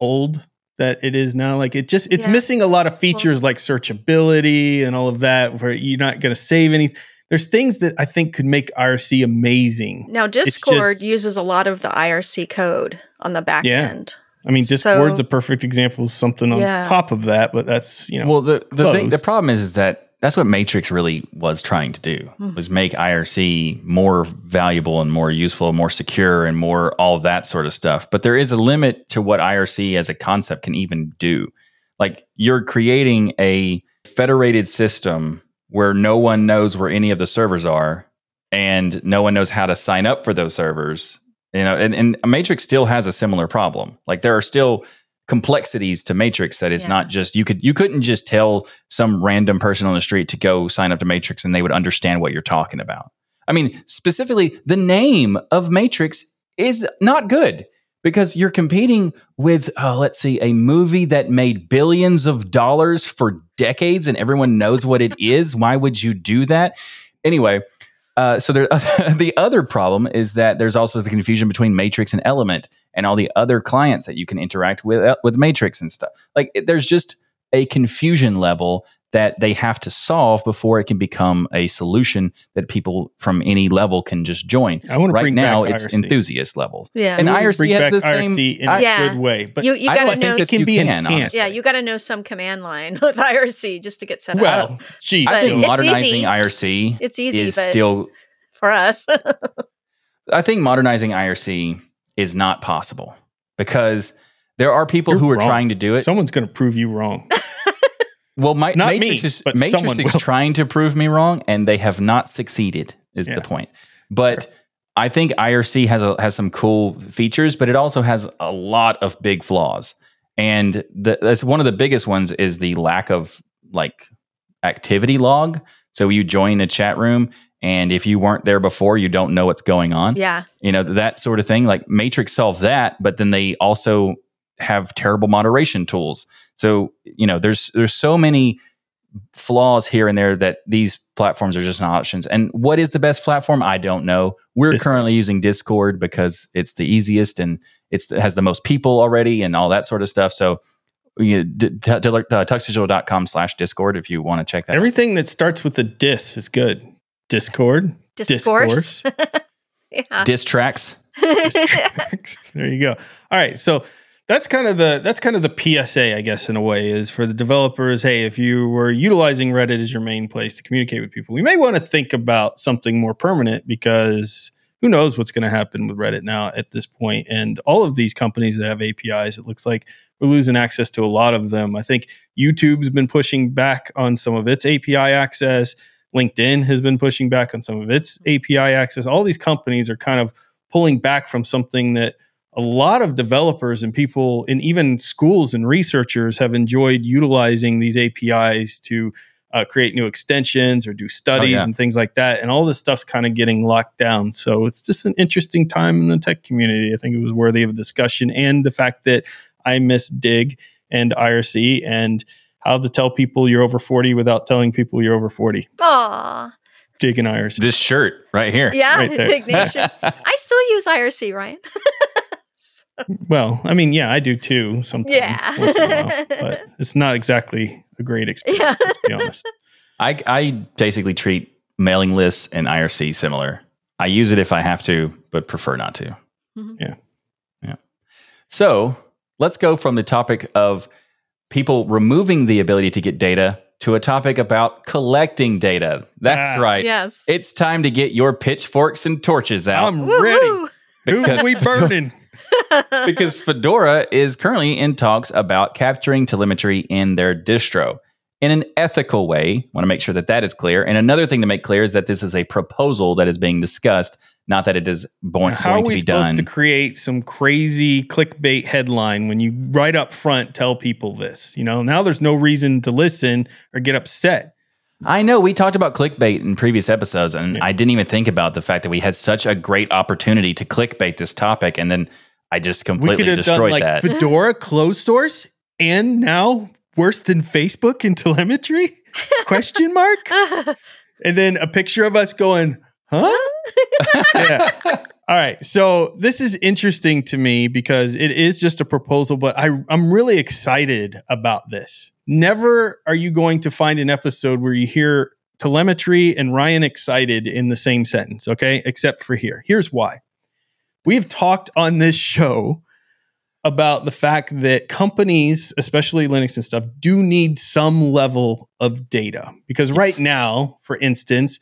Speaker 2: old that it is now? Like it just, it's
Speaker 1: Yeah.
Speaker 2: missing a lot of features like searchability and all of that where you're not going to save any. There's things that I think could make IRC amazing.
Speaker 1: Now, Discord
Speaker 2: just-
Speaker 1: uses a lot of the IRC code on the back
Speaker 2: Yeah.
Speaker 1: end.
Speaker 2: I mean, Discord's
Speaker 1: So-
Speaker 2: a perfect example of something on
Speaker 1: Yeah.
Speaker 2: top of that, but that's you know,
Speaker 3: well, the the, thing, the problem is, is that that's what Matrix really was trying to do
Speaker 1: Mhm.
Speaker 3: was make IRC more valuable and more useful, more secure, and more all that sort of stuff. But there is a limit to what IRC as a concept can even do. Like you're creating a federated system where no one knows where any of the servers are, and no one knows how to sign up for those servers. You know, and, and Matrix still has a similar problem. Like there are still complexities to Matrix that is
Speaker 1: Yeah.
Speaker 3: not just you could you couldn't just tell some random person on the street to go sign up to Matrix and they would understand what you're talking about. I mean, specifically the name of Matrix is not good because you're competing with oh, let's see a movie that made billions of dollars for decades and everyone knows what it is. Why would you do that? Anyway, uh, so there, the other problem is that there's also the confusion between Matrix and Element and all the other clients that you can interact with uh, with Matrix and stuff. Like there's just a confusion level that they have to solve before it can become a solution that people from any level can just join.
Speaker 2: I want to
Speaker 3: Right
Speaker 2: bring
Speaker 3: now,
Speaker 2: back
Speaker 3: it's
Speaker 2: IRC.
Speaker 3: enthusiast level.
Speaker 1: Yeah.
Speaker 3: And IRC
Speaker 2: bring
Speaker 3: has
Speaker 2: back
Speaker 3: the same-
Speaker 2: IRC in
Speaker 3: I-
Speaker 2: a
Speaker 1: Yeah.
Speaker 2: good way, but
Speaker 1: you you got
Speaker 3: don't
Speaker 1: to
Speaker 3: think
Speaker 1: know.
Speaker 3: that
Speaker 2: can
Speaker 3: you
Speaker 2: be
Speaker 3: can,
Speaker 2: enhanced.
Speaker 3: honestly.
Speaker 1: Yeah, you got to know some command line with IRC just to get set up.
Speaker 2: well,
Speaker 1: up.
Speaker 2: geez,
Speaker 3: I think
Speaker 1: it's
Speaker 3: modernizing
Speaker 1: easy.
Speaker 3: IRC
Speaker 1: It's easy,
Speaker 3: is
Speaker 1: but
Speaker 3: still.
Speaker 1: for us,
Speaker 3: I think modernizing IRC is not possible because there are people
Speaker 2: You're
Speaker 3: who are
Speaker 2: wrong.
Speaker 3: trying to do it.
Speaker 2: someone's going to prove you wrong.
Speaker 3: Well, my,
Speaker 2: not
Speaker 3: Matrix
Speaker 2: me,
Speaker 3: is
Speaker 2: but
Speaker 3: Matrix
Speaker 2: someone
Speaker 3: is
Speaker 2: will.
Speaker 3: trying to prove me wrong, and they have not succeeded. Is
Speaker 2: Yeah.
Speaker 3: the point? But I think IRC has a, has some cool features, but it also has a lot of big flaws. And the, that's one of the biggest ones is the lack of like activity log. So you join a chat room And if you weren't there before, you don't know what's going on.
Speaker 1: Yeah.
Speaker 3: You know, that sort of thing. Like Matrix solved that, but then they also have terrible moderation tools. So, you know, there's there's so many flaws here and there that these platforms are just not options. And what is the best platform? I don't know. We're
Speaker 2: Discord.
Speaker 3: currently using Discord because it's the easiest and it's it has the most people already and all that sort of stuff. So you know, d- t- t- uh, tuxdigital.com slash discord if you want to check that out.
Speaker 2: Everything that starts with a dis is good. Discord,
Speaker 1: Discourse. yeah.
Speaker 3: Diss tracks.
Speaker 2: there you go. All right, so that's kind of the that's kind of the PSA, I guess, in a way, is for the developers. Hey, if you were utilizing Reddit as your main place to communicate with people, we may want to think about something more permanent because who knows what's going to happen with Reddit now at this point. And all of these companies that have APIs, it looks like we're losing access to a lot of them. I think YouTube's been pushing back on some of its API access. LinkedIn has been pushing back on some of its API access. All these companies are kind of pulling back from something that a lot of developers and people and even schools and researchers have enjoyed utilizing these APIs to uh, create new extensions or do studies
Speaker 3: yeah.
Speaker 2: and things like that. And all this stuff's kind of getting locked down. So it's just an interesting time in the tech community. I think it was worthy of a discussion. And the fact that I miss Digg and IRC and how to tell people you're over 40 without telling people you're over 40.
Speaker 1: Aw.
Speaker 2: Digg and IRC.
Speaker 3: This shirt right here.
Speaker 1: Yeah.
Speaker 2: Right.
Speaker 1: Diggnation. I still use IRC, Ryan.
Speaker 2: Well, I mean, yeah, I do too sometimes.
Speaker 1: Yeah.
Speaker 2: once in a while, but it's not exactly a great experience,
Speaker 1: Yeah.
Speaker 2: let's be honest.
Speaker 3: I, I basically treat mailing lists and IRC similar. I use it if I have to, but prefer not to.
Speaker 1: Mhm.
Speaker 2: Yeah.
Speaker 3: Yeah. So let's go from the topic of people removing the ability to get data to a topic about collecting data. That's
Speaker 2: Ah.
Speaker 3: right.
Speaker 1: Yes.
Speaker 3: It's time to get your pitchforks and torches out
Speaker 2: I'm ready.
Speaker 1: Woo-hoo.
Speaker 2: Who
Speaker 3: Because-
Speaker 2: we burning?
Speaker 3: Because Fedora is currently in talks about capturing telemetry in their distro in an ethical way. Want to make sure that that is clear. And another thing to make clear is that this is a proposal that is being discussed, not that it is going,
Speaker 2: How are
Speaker 3: going to
Speaker 2: we supposed to create some crazy clickbait headline when you right up front tell people this? You know, now there's no reason to listen or get upset.
Speaker 3: I know we talked about clickbait in previous episodes, and
Speaker 2: Yeah.
Speaker 3: I didn't even think about the fact that we had such a great opportunity to clickbait this topic, and then I just
Speaker 2: We
Speaker 3: completely
Speaker 2: could have done
Speaker 3: destroyed
Speaker 2: like
Speaker 3: that.
Speaker 2: Fedora closed source and now worse than Facebook in telemetry? Question mark? and then a picture of us going, huh? yeah. All right. So this is interesting to me because it is just a proposal, but I, I'm really excited about this. Never are you going to find an episode where you hear telemetry and Ryan excited in the same sentence, okay? Except for here. Here's why. We've talked on this show about the fact that companies, especially Linux and stuff, do need some level of data. Because right now, for instance,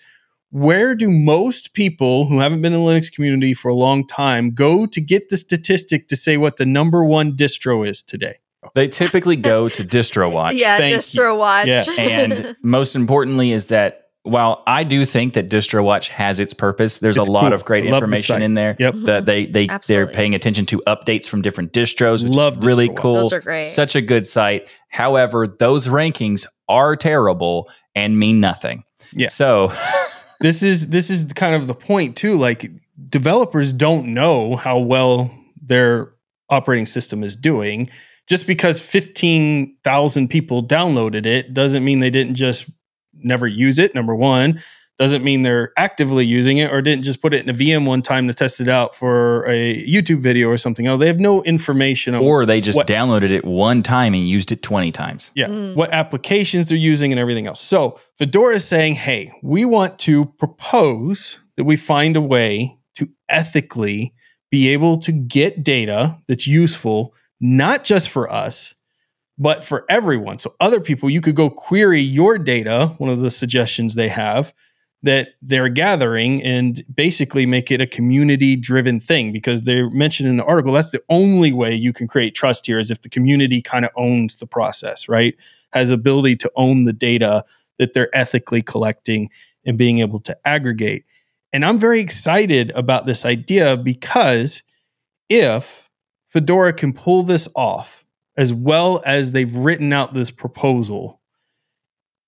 Speaker 2: where do most people who haven't been in the Linux community for a long time go to get the statistic to say what the number one distro is today?
Speaker 3: they typically go to DistroWatch.
Speaker 1: yeah,
Speaker 2: Thank
Speaker 1: DistroWatch.
Speaker 2: Yeah.
Speaker 3: and most importantly is that while I do think that DistroWatch has its purpose, there's
Speaker 2: It's
Speaker 3: a lot
Speaker 2: cool.
Speaker 3: of great
Speaker 2: I love the
Speaker 3: information in there.
Speaker 2: Yep.
Speaker 3: That they they they're paying attention to updates from different distros, which
Speaker 2: Love
Speaker 3: is really
Speaker 2: DistroWatch.
Speaker 3: cool.
Speaker 1: Those are great.
Speaker 3: Such a good site. However, those rankings are terrible and mean nothing.
Speaker 2: Yeah.
Speaker 3: So
Speaker 2: this is this is kind of the point too like developers don't know how well their operating system is doing just because 15,000 people downloaded it doesn't mean they didn't just never use it number 1 doesn't mean they're actively using it or didn't just put it in a VM one time to test it out for a YouTube video or something else they have no information on
Speaker 3: or they just
Speaker 2: What-
Speaker 3: downloaded it one time and used it 20 times.
Speaker 2: yeah,
Speaker 1: Mm.
Speaker 2: what applications they're using and everything else. So Fedora is saying, hey, we want to propose that we find a way to ethically be able to get data that's useful, not just for us, but for everyone. So other people, you could go query your data, one of the suggestions they have that they're gathering and basically make it a community driven thing because they mentioned in the article. That's the only way you can create trust here is if the community kind of owns the process right? Has ability to own the data that they're ethically collecting and being able to aggregate. And i'm very excited about this idea because if fedora can pull this off as well as they've written out this proposal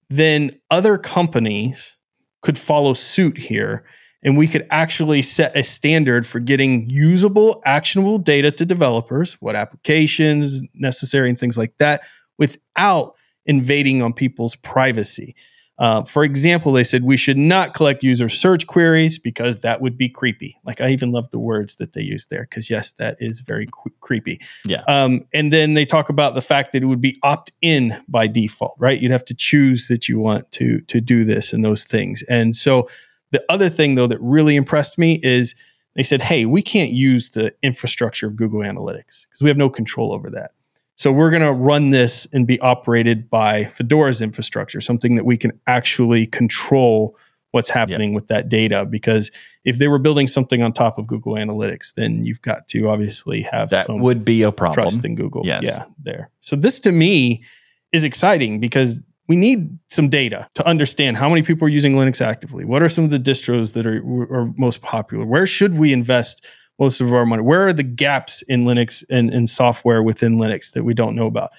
Speaker 2: then other companies could follow suit here and we could actually set a standard for getting usable, actionable data to developers, what applications necessary and things like that, without invading on people's privacy. Uh, for example, they said we should not collect user search queries because that would be creepy. Like I even love the words that they use there because yes, that is very qu- creepy.
Speaker 3: Yeah.
Speaker 2: Um, and then they talk about the fact that it would be opt in by default, right? You'd have to choose that you want to to do this and those things. And so the other thing though that really impressed me is they said, "Hey, we can't use the infrastructure of Google Analytics because we have no control over that." So we're going to run this and be operated by Fedora's infrastructure, something that we can actually control what's happening yep. with that data. Because if they were building something on top of Google Analytics, then you've got to obviously have
Speaker 3: that would be a problem.
Speaker 2: Trust in Google,
Speaker 3: yes.
Speaker 2: yeah, there. So this to me is exciting because we need some data to understand how many people are using Linux actively. What are some of the distros that are, are most popular? Where should we invest? Most of our money? Where are the gaps in Linux and, and software within Linux that we don't know about?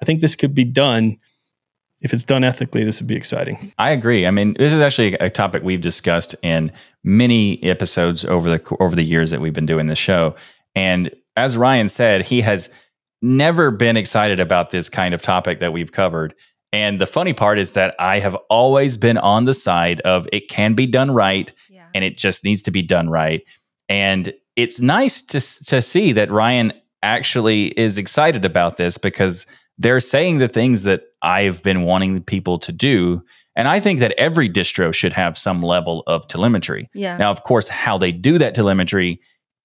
Speaker 2: I think this could be done. If it's done ethically, this would be exciting.
Speaker 3: I agree. I mean, this is actually a topic we've discussed in many episodes over the over the years that we've been doing the show. And as Ryan said, he has never been excited about this kind of topic that we've covered. And the funny part is that I have always been on the side of it can be done right yeah. and it just needs to be done right. And it's nice to to see that Ryan actually is excited about this because they're saying the things that I've been wanting people to do. And I think that every distro should have some level of telemetry.
Speaker 1: Yeah.
Speaker 3: Now, of course, how they do that telemetry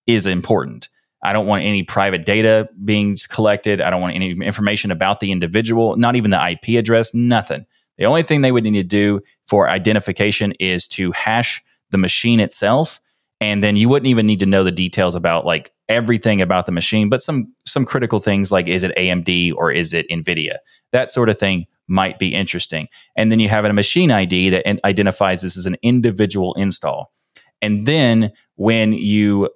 Speaker 3: is important. I don't want any private data being collected. I don't want any information about the individual, not even the IP address, nothing. The only thing they would need to do for identification is to hash the machine itself and then you wouldn't even need to know the details about like everything about the machine but some some critical things like is it AMD or is it Nvidia that sort of thing might be interesting and then you have a machine ID that identifies this as an individual install and then when you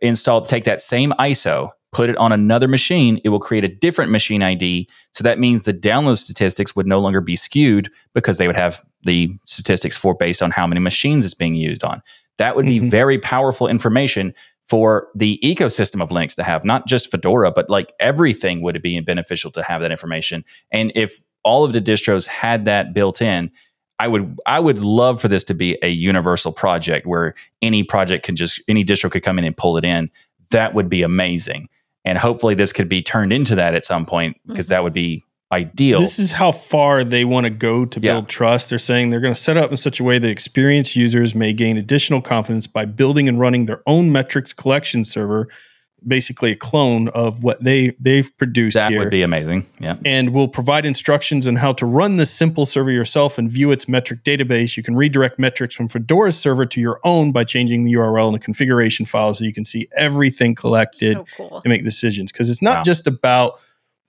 Speaker 3: install take that same ISO put it on another machine, it will create a different machine ID. So that means the download statistics would no longer be skewed because they would have the statistics for based on how many machines it's being used on. That would mm-hmm. be very powerful information for the ecosystem of Linux to have, not just Fedora, but like everything would be beneficial to have that information. And if all of the distros had that built in, I would I would love for this to be a universal project where any project can just any distro could come in and pull it in. That would be amazing. And hopefully this could be turned into that at some point because mm-hmm. that would be ideal.
Speaker 2: This is how far they want to go to build yeah. trust. They're saying they're going to set up in such a way that experienced users may gain additional confidence by building and running their own metrics collection server, basically a clone of what they they've produced
Speaker 3: that
Speaker 2: here.
Speaker 3: would be amazing. Yeah.
Speaker 2: And we'll provide instructions on how to run this simple server yourself and view its metric database. You can redirect metrics from Fedora's server to your own by changing the URL in the configuration file so you can see everything collected
Speaker 1: so cool.
Speaker 2: and make decisions. Because it's not wow. just about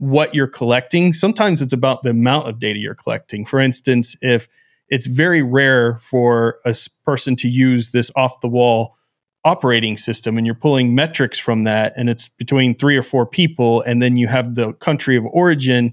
Speaker 2: what you're collecting. Sometimes it's about the amount of data you're collecting. For instance, if it's very rare for a person to use this off the wall operating system and you're pulling metrics from that and it's between three or four people and then you have the country of origin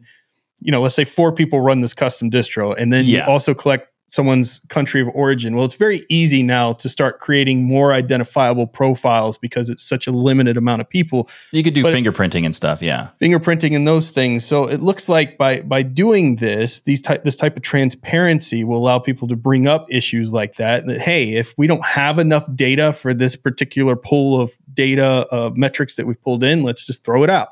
Speaker 2: you know let's say four people run this custom distro and then yeah. you also collect someone's country of origin. Well, it's very easy now to start creating more identifiable profiles because it's such a limited amount of people.
Speaker 3: You could do but fingerprinting and stuff, yeah.
Speaker 2: Fingerprinting and those things. So it looks like by by doing this, these type this type of transparency will allow people to bring up issues like that. That hey, if we don't have enough data for this particular pool of data uh, metrics that we've pulled in, let's just throw it out.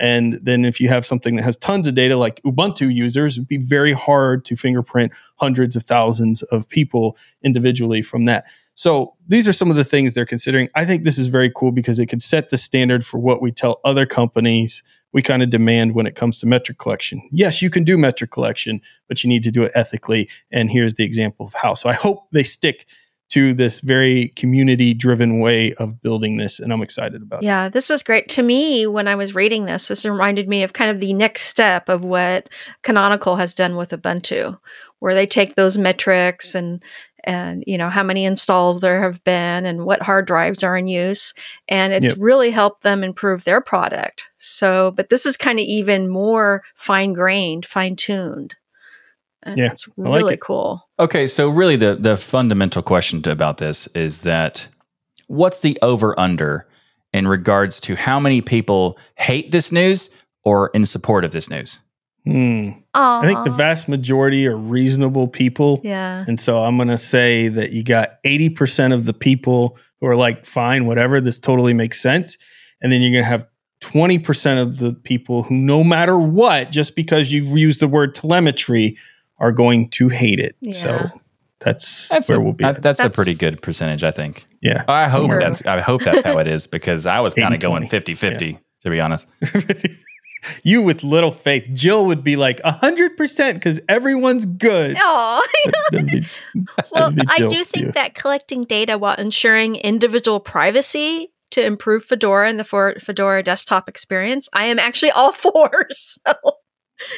Speaker 2: And then if you have something that has tons of data like Ubuntu users, it'd be very hard to fingerprint hundreds of thousands of people individually from that. So these are some of the things they're considering. I think this is very cool because it could set the standard for what we tell other companies we kind of demand when it comes to metric collection. Yes, you can do metric collection, but you need to do it ethically. And here's the example of how. So I hope they stick to this very community driven way of building this and i'm excited about
Speaker 1: yeah, it. Yeah this is great. To me when i was reading this this reminded me of kind of the next step of what canonical has done with ubuntu where they take those metrics and and you know how many installs there have been and what hard drives are in use and it's yep. really helped them improve their product. So but this is kind of even more fine grained fine tuned
Speaker 2: yeah
Speaker 1: it's really like cool
Speaker 3: Okay, so really the the fundamental question to, about this is that what's the over under in regards to how many people hate this news or in support of this news?
Speaker 2: Hmm. I think the vast majority are reasonable people.
Speaker 1: Yeah.
Speaker 2: And so I'm going to say that you got 80% of the people who are like, fine, whatever, this totally makes sense. And then you're going to have 20% of the people who, no matter what, just because you've used the word telemetry, are going to hate it.
Speaker 1: Yeah.
Speaker 2: So that's,
Speaker 3: That's
Speaker 2: where
Speaker 3: a,
Speaker 2: we'll be.
Speaker 3: that-
Speaker 2: at.
Speaker 3: that's, a pretty good percentage, I think.
Speaker 2: yeah.
Speaker 3: Oh, I hope
Speaker 2: Somewhere.
Speaker 3: that's I hope that's how it is because I was kind of going
Speaker 2: 80-20.
Speaker 3: 50-50 to be honest.
Speaker 2: you with little faith. Jill would be like 100% because everyone's good.
Speaker 1: Aw. Well, I do think
Speaker 2: view.
Speaker 1: that collecting data while ensuring individual privacy to improve Fedora and the for- Fedora desktop experience, I am actually all for. So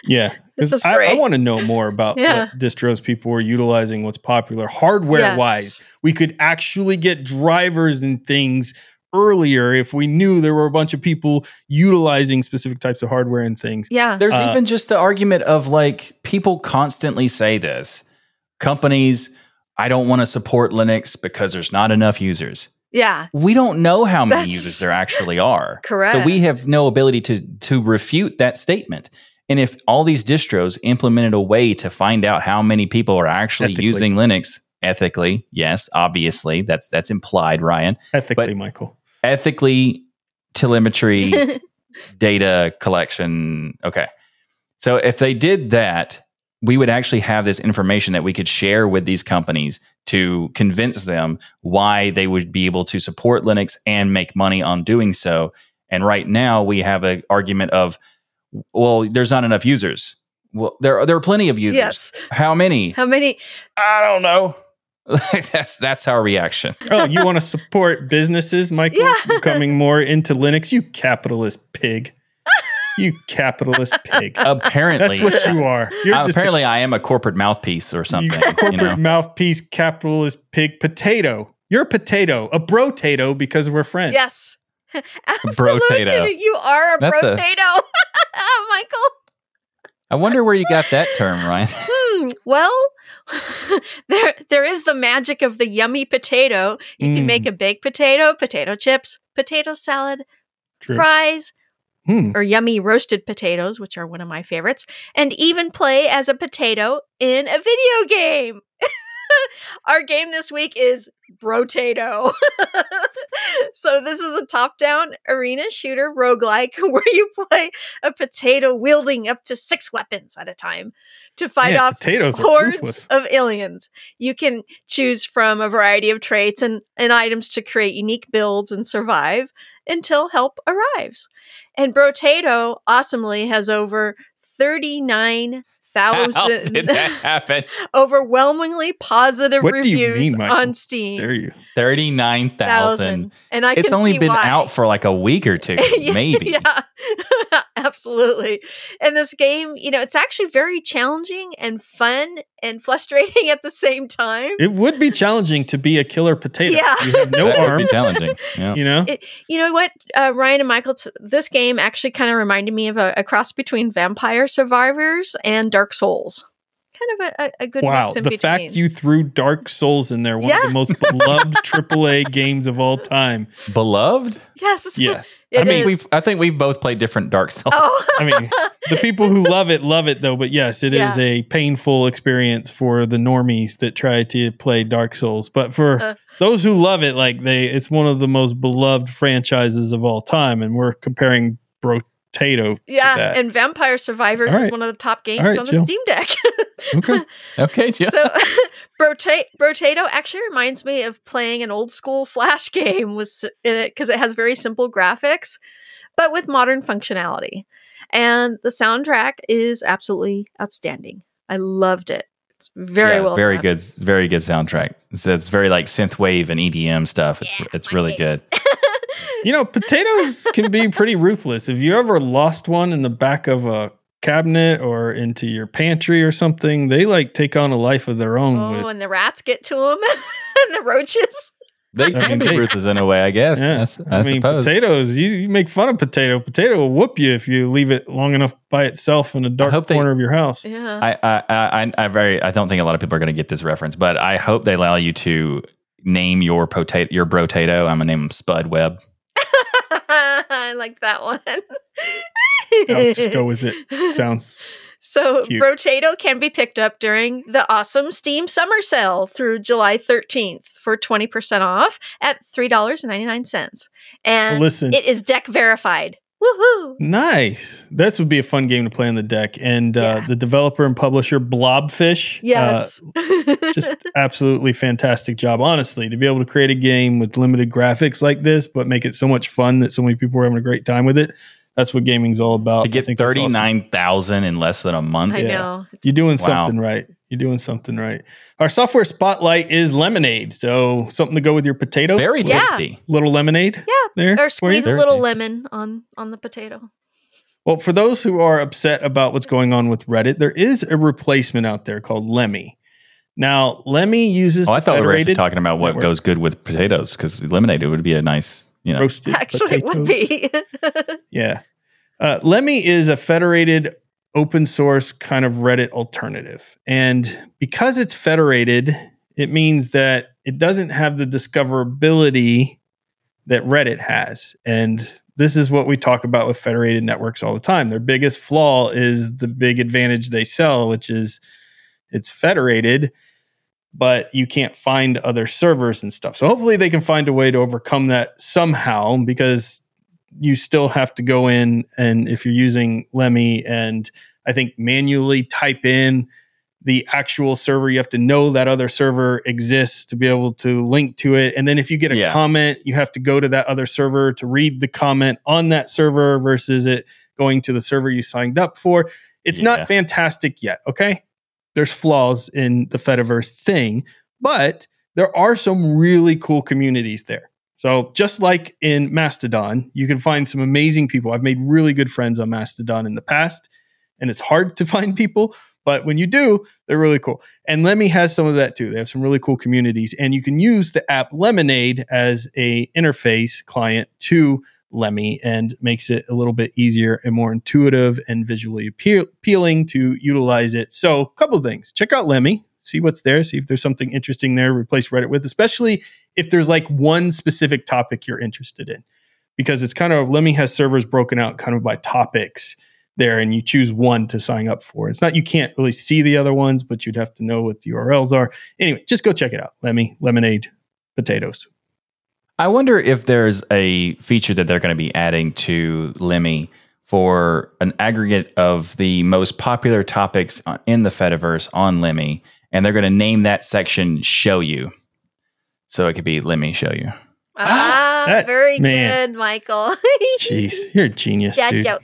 Speaker 2: Yeah,
Speaker 1: This
Speaker 2: 'cause
Speaker 1: is
Speaker 2: I, I want to know more about
Speaker 1: Yeah.
Speaker 2: what distros people are utilizing, what's popular hardware wise. We could actually get drivers and things earlier if we knew there were a bunch of people utilizing specific types of hardware and things.
Speaker 1: yeah,
Speaker 3: There's
Speaker 2: Uh,
Speaker 3: even just the argument of like people constantly say this. Companies, I don't want to support Linux because there's not enough users.
Speaker 1: yeah,
Speaker 3: We don't know how many
Speaker 1: That's-
Speaker 3: users there actually are.
Speaker 1: Correct.
Speaker 3: So we have no ability to to refute that statement. And if all these distros implemented a way to find out how many people are actually
Speaker 2: Ethically.
Speaker 3: using Linux ethically, yes, obviously, that's that's implied, Ryan.
Speaker 2: Ethically,
Speaker 3: But-
Speaker 2: Michael.
Speaker 3: Ethically telemetry data collection. Okay. So if they did that, we would actually have this information that we could share with these companies to convince them why they would be able to support Linux and make money on doing so. And right now we have an argument of, well, there's not enough users. Well, there are, there are plenty of users.
Speaker 1: yes.
Speaker 3: How many?
Speaker 1: How many?
Speaker 3: I don't know. that's that's our reaction.
Speaker 2: Oh, you want to support businesses, Michael,
Speaker 1: Yeah.
Speaker 2: becoming more into Linux? You capitalist pig. You capitalist pig.
Speaker 3: Apparently,
Speaker 2: That's what you are. You're
Speaker 3: Uh,
Speaker 2: just
Speaker 3: apparently, I am a corporate mouthpiece or
Speaker 2: you
Speaker 3: something.
Speaker 2: corporate
Speaker 3: You know?
Speaker 2: mouthpiece capitalist pig potato. You're a potato, a brotato because we're friends.
Speaker 1: Yes.
Speaker 3: Brotato.
Speaker 1: You are a
Speaker 3: That's a-
Speaker 1: Michael.
Speaker 3: I wonder where you got that term, Ryan.
Speaker 1: Hmm. Well, there there is the magic of the yummy potato. You can
Speaker 2: Mm.
Speaker 1: make a baked potato, potato chips, potato salad,
Speaker 2: True.
Speaker 1: fries,
Speaker 2: Hmm.
Speaker 1: or yummy roasted potatoes, which are one of my favorites, and even play as a potato in a video game. Our game this week is Brotato. so this is a top-down arena shooter roguelike where you play a potato wielding up to six weapons at a time to fight
Speaker 2: yeah,
Speaker 1: off hordes of aliens. You can choose from a variety of traits and, and items to create unique builds and survive until help arrives. And Brotato awesomely has over
Speaker 3: 39
Speaker 1: thousand
Speaker 3: did that happen?
Speaker 1: overwhelmingly positive
Speaker 2: what
Speaker 1: reviews
Speaker 2: mean,
Speaker 1: on Steam.
Speaker 2: There you
Speaker 3: thirty nine thousand,
Speaker 1: and I
Speaker 3: it's only been
Speaker 1: why.
Speaker 3: out for like a week or two, maybe.
Speaker 1: yeah, absolutely. And this game, you know, it's actually very challenging and fun and frustrating at the same time.
Speaker 2: It would be challenging to be a killer potato.
Speaker 1: Yeah.
Speaker 2: You have no
Speaker 3: That
Speaker 2: arms.
Speaker 3: challenging. Yeah.
Speaker 2: You know?
Speaker 1: It, you know what, uh, Ryan and Michael, t- this game actually kind of reminded me of a, a cross between Vampire Survivors and Dark Souls. Kind of a, a, a good
Speaker 2: Wow.
Speaker 1: mix in
Speaker 2: The
Speaker 1: between.
Speaker 2: fact you threw Dark Souls in there, one of the most beloved AAA games of all time.
Speaker 3: Beloved?
Speaker 1: yes,
Speaker 2: Yeah.
Speaker 1: it
Speaker 2: I mean,
Speaker 1: is.
Speaker 3: We've I think we've both played different Dark Souls.
Speaker 1: Oh,
Speaker 2: I mean, the people who love it love it though but yes it is
Speaker 1: Yeah.
Speaker 2: a painful experience for the normies that try to play dark souls but for
Speaker 1: Uh.
Speaker 2: those who love it like they it's one of the most beloved franchises of all time and we're comparing brotato
Speaker 1: yeah,
Speaker 2: that.
Speaker 1: and Vampire Survivors
Speaker 2: All
Speaker 1: is one of the top games
Speaker 2: All right,
Speaker 1: on the
Speaker 2: Jill.
Speaker 1: Steam Deck.
Speaker 2: okay
Speaker 3: Okay, Jill.
Speaker 1: So, Brota- Brotato actually reminds me of playing an old school Flash game was in it because it has very simple graphics, but with modern functionality. And the soundtrack is absolutely outstanding. I loved it. It's very
Speaker 3: Yeah,
Speaker 1: well
Speaker 3: very
Speaker 1: done.
Speaker 3: good, very good soundtrack. So it's very like synthwave and EDM stuff. It's
Speaker 1: Yeah,
Speaker 3: it's really good.
Speaker 2: You know potatoes can be pretty ruthless if you ever lost one in the back of a cabinet or into your pantry or something they like take on a life of their own
Speaker 1: Oh,
Speaker 2: with
Speaker 1: and the rats get to them, and the roaches.
Speaker 3: They
Speaker 2: I
Speaker 3: can
Speaker 2: mean,
Speaker 3: be
Speaker 2: they-
Speaker 3: ruthless in a way, I guess.
Speaker 2: Yeah,
Speaker 3: That's- I,
Speaker 2: I, mean,
Speaker 3: suppose.
Speaker 2: potatoes. You, you make fun of potato. Potato will whoop you if you leave it long enough by itself in a dark
Speaker 3: hope they-
Speaker 2: corner of your house.
Speaker 1: Yeah.
Speaker 3: I, I, I, I very, I don't think a lot of people are going to get this reference, but I hope they allow you to name your potato, your brotato. I'm gonna name him Spud Webb.
Speaker 1: I like that one.
Speaker 2: I'll just go with it. Sounds
Speaker 1: So,
Speaker 2: Cute.
Speaker 1: Brotato can be picked up during the awesome Steam Summer Sale through July 13th for 20% off at $3.99. And
Speaker 2: well, listen.
Speaker 1: it is deck verified. Woohoo!
Speaker 2: Nice. This would be a fun game to play on the deck. And uh,
Speaker 1: Yeah.
Speaker 2: the developer and publisher Blobfish. uh,
Speaker 1: Yes.
Speaker 2: just absolutely fantastic job, honestly, to be able to create a game with limited graphics like this, but make it so much fun that so many people are having a great time with it. That's what gaming's all about.
Speaker 3: to get
Speaker 2: think that's awesome.
Speaker 3: thirty nine thousand in less than a month.
Speaker 1: I
Speaker 2: yeah.
Speaker 1: know.
Speaker 2: You're doing
Speaker 3: Wow.
Speaker 2: something right. You're doing something right. Our software spotlight is lemonade. So something to go with your potato.
Speaker 3: Very
Speaker 1: Yeah.
Speaker 3: tasty.
Speaker 2: little lemonade.
Speaker 1: Yeah.
Speaker 2: There.
Speaker 1: Or squeeze a little lemon on on the potato.
Speaker 2: Well, for those who are upset about what's going on with Reddit, there is a replacement out there called Lemmy. Now, Lemmy uses
Speaker 3: Oh, I thought we were actually talking about what
Speaker 2: network.
Speaker 3: goes good with potatoes because lemonade it would be a nice, you know.
Speaker 2: roasted
Speaker 1: Actually, it would be.
Speaker 2: Yeah. Uh, Lemmy is a federated open source kind of Reddit alternative. And because it's federated, it means that it doesn't have the discoverability that Reddit has. And this is what we talk about with federated networks all the time. Their biggest flaw is the big advantage they sell, which is it's federated, but you can't find other servers and stuff. So hopefully they can find a way to overcome that somehow because you still have to go in and if you're using Lemmy and I think manually type in the actual server, you have to know that other server exists to be able to link to it. And then if you get a
Speaker 3: Yeah.
Speaker 2: comment, you have to go to that other server to read the comment on that server versus it going to the server you signed up for. It's
Speaker 3: Yeah.
Speaker 2: not fantastic yet. Okay. There's flaws in the Fediverse thing, but there are some really cool communities there. So just like in Mastodon, you can find some amazing people. I've made really good friends on Mastodon in the past, and it's hard to find people, but when you do, they're really cool. And Lemmy has some of that too. They have some really cool communities, and you can use the app Lemonade as a interface client to Lemmy, and makes it a little bit easier and more intuitive and visually appeal- appealing to utilize it. So, a couple things: check out Lemmy, see what's there, see if there's something interesting there. Replace Reddit with, especially if there's like one specific topic you're interested in, because it's kind of Lemmy has servers broken out kind of by topics there, and you choose one to sign up for. It's not you can't really see the other ones, but you'd have to know what the URLs are. Anyway, just go check it out. Lemmy Lemonade Potatoes.
Speaker 3: I wonder if there's a feature that they're going to be adding to Lemmy for an aggregate of the most popular topics in the Fediverse on Lemmy, and they're going to name that section "Show You," so it could be Lemmy Show You.
Speaker 1: Ah,
Speaker 2: That-
Speaker 1: very
Speaker 2: man.
Speaker 1: good, Michael.
Speaker 2: Jeez, you're a genius,
Speaker 1: Dad
Speaker 2: dude.
Speaker 1: joke.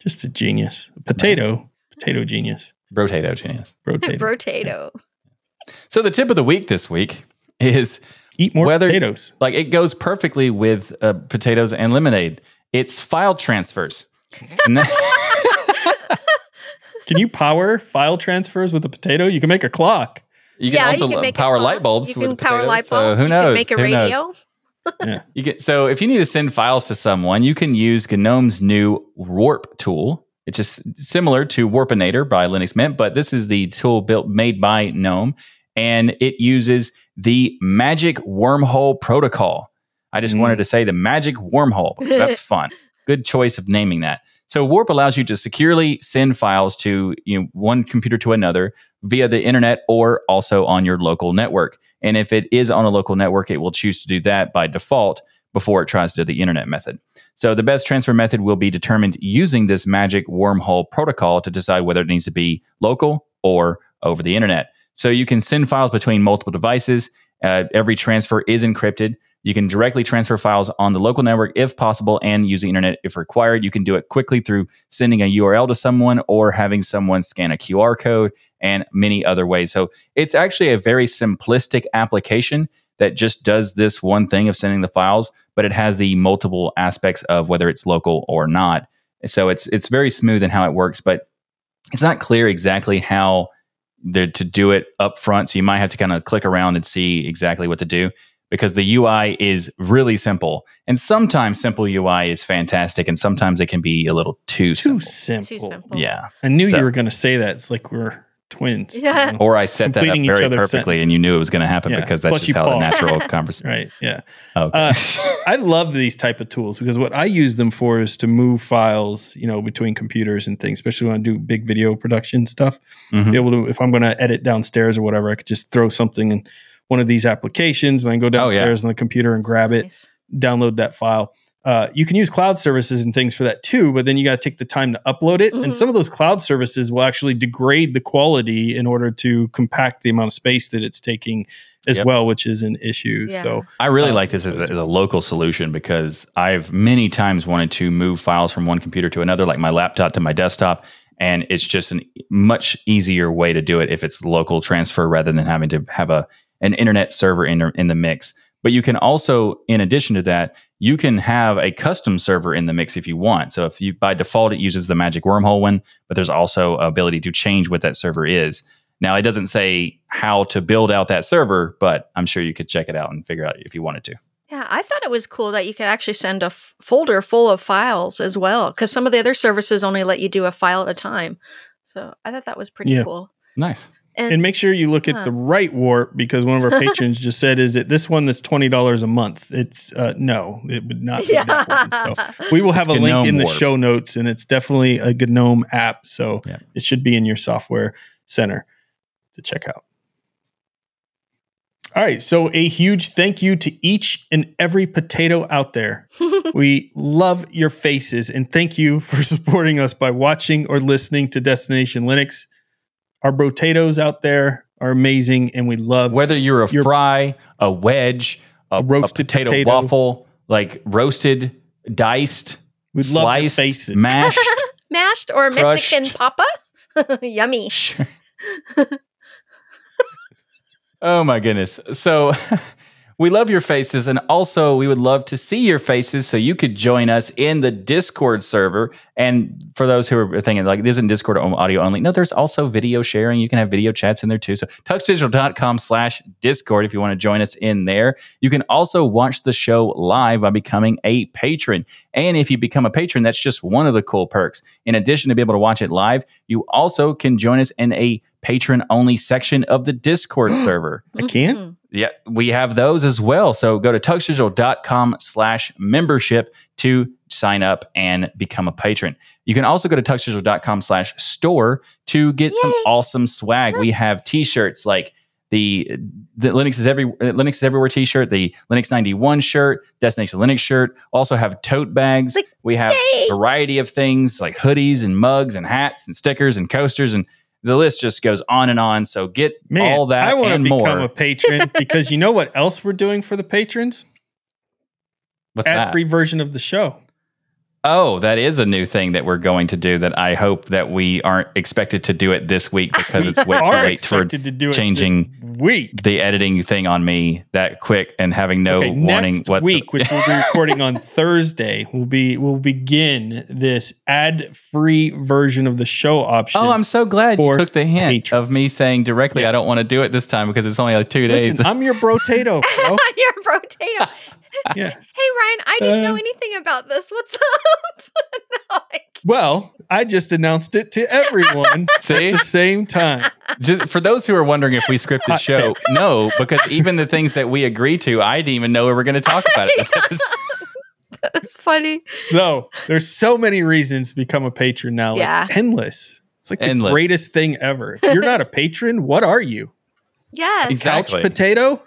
Speaker 2: Just a genius. Potato, potato genius.
Speaker 3: Brotato genius.
Speaker 2: Potato.
Speaker 1: Potato.
Speaker 3: So the tip of the week this week is
Speaker 2: Eat more
Speaker 3: Whether-
Speaker 2: potatoes.
Speaker 3: like it goes perfectly with uh, potatoes and lemonade. It's file transfers. That-
Speaker 2: Can you power file transfers with a potato? You can make a clock.
Speaker 3: you can
Speaker 1: yeah,
Speaker 3: also
Speaker 1: you can make
Speaker 3: power
Speaker 1: clock.
Speaker 3: light bulbs.
Speaker 1: You can
Speaker 3: the
Speaker 1: power
Speaker 3: potatoes,
Speaker 1: light
Speaker 3: so
Speaker 1: bulbs.
Speaker 3: who
Speaker 1: you
Speaker 3: knows?
Speaker 1: can make a
Speaker 3: Who knows?
Speaker 1: radio.
Speaker 3: You get so if you need to send files to someone, you can use GNOME's new Warp tool. It's just similar to Warpinator by Linux Mint, but this is the tool built made by GNOME, and it uses the Magic Wormhole Protocol. I just
Speaker 2: Mm.
Speaker 3: wanted to say the Magic Wormhole because that's fun. Good choice of naming that. So Warp allows you to securely send files to you know, one computer to another via the internet or also on your local network. And if it is on a local network, it will choose to do that by default before it tries to do the internet method. So the best transfer method will be determined using this magic wormhole protocol to decide whether it needs to be local or over the internet. So you can send files between multiple devices. Uh, every transfer is encrypted. You can directly transfer files on the local network if possible and use the internet if required. You can do it quickly through sending a URL to someone or having someone scan a QR code and many other ways. So it's actually a very simplistic application that just does this one thing of sending the files, but it has the multiple aspects of whether it's local or not. So it's it's very smooth in how it works, but it's not clear exactly how the, to do it up front. So you might have to kind of click around and see exactly what to do. because the UI is really simple. And sometimes simple UI is fantastic, and sometimes it can be a little too
Speaker 2: Too
Speaker 3: simple.
Speaker 2: simple.
Speaker 1: Too simple.
Speaker 3: Yeah.
Speaker 2: I knew
Speaker 3: So-
Speaker 2: you were going to say that. It's like we're twins.
Speaker 1: Yeah.
Speaker 2: you know?
Speaker 3: Or I set that up very
Speaker 2: other's
Speaker 3: perfectly, and you knew it was going to happen
Speaker 2: Yeah.
Speaker 3: because that's
Speaker 2: Plus
Speaker 3: just
Speaker 2: you
Speaker 3: how the natural conversation.
Speaker 2: Right. Yeah.
Speaker 3: Okay.
Speaker 2: Uh, I love these type of tools because what I use them for is to move files, you know, between computers and things, especially when I do big video production stuff.
Speaker 3: Mhm.
Speaker 2: Be able to, if I'm going to edit downstairs or whatever, I could just throw something in one of these applications and then go
Speaker 3: Oh, yeah.
Speaker 2: downstairs on the computer and grab it,
Speaker 1: Nice.
Speaker 2: download that file. Uh, you can use cloud services and things for that too, but then you got to take the time to upload it.
Speaker 1: Mhm.
Speaker 2: And some of those cloud services will actually degrade the quality in order to compact the amount of space that it's taking as
Speaker 3: Yep.
Speaker 2: well, which is an issue.
Speaker 1: Yeah.
Speaker 2: So
Speaker 3: I really
Speaker 2: Um,
Speaker 3: like this as a, as a local solution because I've many times wanted to move files from one computer to another, like my laptop to my desktop. And it's just a much easier way to do it if it's local transfer rather than having to have a an internet server in, in the mix. But you can also, in addition to that, you can have a custom server in the mix if you want. So if you by default it uses the magic wormhole one, but there's also ability to change what that server is. Now it doesn't say how to build out that server, but I'm sure you could check it out and figure out if you wanted to.
Speaker 1: Yeah, I thought it was cool that you could actually send a f- folder full of files as well, because some of the other services only let you do a file at a time. So I thought that was pretty
Speaker 2: Yeah.
Speaker 1: cool.
Speaker 3: Nice.
Speaker 2: And make sure you look at
Speaker 1: Huh.
Speaker 2: the right warp because one of our patrons just said, "Is it this one that's twenty dollars a month?" It's uh, no, it would not. Be
Speaker 1: yeah.
Speaker 2: that one. So we will have
Speaker 3: It's
Speaker 2: a link
Speaker 3: GNOME
Speaker 2: in the
Speaker 3: Warp.
Speaker 2: show notes, and it's definitely a GNOME app, so
Speaker 3: Yeah.
Speaker 2: it should be in your software center to check out. All right, so a huge thank you to each and every potato out there. we love your faces and thank you for supporting us by watching or listening to Destination Linux. Our potatoes out there are amazing, and we love
Speaker 3: Whether you're a
Speaker 2: You're-
Speaker 3: fry, a wedge, a,
Speaker 2: A roasted
Speaker 3: a potato,
Speaker 2: potato.
Speaker 3: waffle, like roasted, diced,
Speaker 2: we love your
Speaker 3: sliced,
Speaker 2: faces.
Speaker 3: mashed.
Speaker 1: Mashed or
Speaker 3: Crushed.
Speaker 1: Mexican papa? Yummy.
Speaker 3: Oh my goodness. So we love your faces and also we would love to see your faces so you could join us in the Discord server. And for those who are thinking like this isn't Discord audio only, no, there's also video sharing. You can have video chats in there too. So tuxdigital.com slash Discord if you want to join us in there. You can also watch the show live by becoming a patron. And if you become a patron, that's just one of the cool perks. In addition to be able to watch it live, you also can join us in a patron only section of the Discord server.
Speaker 2: I can't.
Speaker 1: Mm-hmm.
Speaker 3: Yeah, we have those as well. So go to tuxdigital.com slash membership to sign up and become a patron. You can also go to tuxdigital.com slash store to get some awesome swag. We have t-shirts like the the Linux is every Linux is everywhere t-shirt, the Linux 91 shirt, Destination Linux shirt. Also have tote bags.
Speaker 1: Like,
Speaker 3: we have
Speaker 1: yay.
Speaker 3: a variety of things like hoodies and mugs and hats and stickers and coasters and the list just goes on and on. So get
Speaker 2: Man,
Speaker 3: all that
Speaker 2: I want to become
Speaker 3: more.
Speaker 2: a patron because you know what else we're doing for the patrons?
Speaker 3: What's
Speaker 2: Ad
Speaker 3: that?
Speaker 2: free version of the show.
Speaker 3: Oh, that is a new thing that we're going to do that I hope that we aren't expected to do it this week because it's way too late for
Speaker 2: to do it
Speaker 3: changing
Speaker 2: week.
Speaker 3: the editing thing on me that quick and having no
Speaker 2: okay,
Speaker 3: warning
Speaker 2: next
Speaker 3: what's
Speaker 2: week, which we'll be recording on Thursday, will be we'll begin this ad free version of the show option.
Speaker 3: Oh, I'm so glad you took the hint
Speaker 2: patrons.
Speaker 3: of me saying directly
Speaker 2: Yeah.
Speaker 3: I don't want to do it this time because it's only like two days.
Speaker 2: Listen, I'm your brotato, bro.
Speaker 1: You're a potato.
Speaker 2: Yeah.
Speaker 1: Hey Ryan, I didn't know
Speaker 2: Uh,
Speaker 1: anything about this. What's up? No, I-
Speaker 2: Well, I just announced it to everyone at the same time.
Speaker 3: Just for those who are wondering if we scripted
Speaker 2: Hot
Speaker 3: show,
Speaker 2: takes.
Speaker 3: no, because even the things that we agree to, I didn't even know we were going to talk about it.
Speaker 1: That's funny.
Speaker 2: So there's so many reasons to become a patron now. Like
Speaker 1: Yeah.
Speaker 2: endless. It's like
Speaker 3: Endless.
Speaker 2: the greatest thing ever. If you're not a patron, what are you?
Speaker 1: Yes.
Speaker 3: Exactly.
Speaker 2: Couch potato?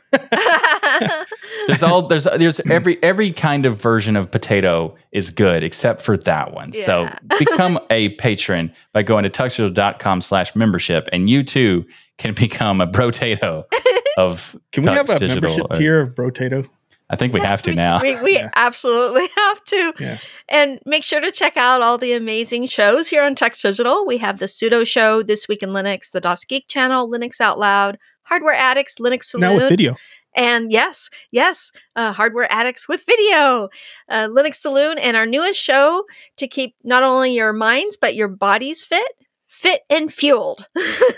Speaker 3: there's all there's there's every every kind of version of potato is good except for that one. So become a patron by going to tuxedo.com slash membership and you too can become a brotato of
Speaker 2: Can we have a
Speaker 3: Digital.
Speaker 2: membership tier of brotato?
Speaker 3: I think we have to
Speaker 1: we,
Speaker 3: now.
Speaker 1: We, we
Speaker 2: Yeah.
Speaker 1: absolutely have to.
Speaker 2: Yeah.
Speaker 1: And make sure to check out all the amazing shows here on Tux Digital. We have the Sudo Show, This Week in Linux, the DasGeek Channel, Linux Out Loud, Hardware Addicts, Linux
Speaker 2: Now with
Speaker 1: Saloon,
Speaker 2: video.
Speaker 1: and yes, yes, uh, Hardware Addicts with video, uh, Linux Saloon, and our newest show to keep not only your minds but your bodies fit, fit and fueled.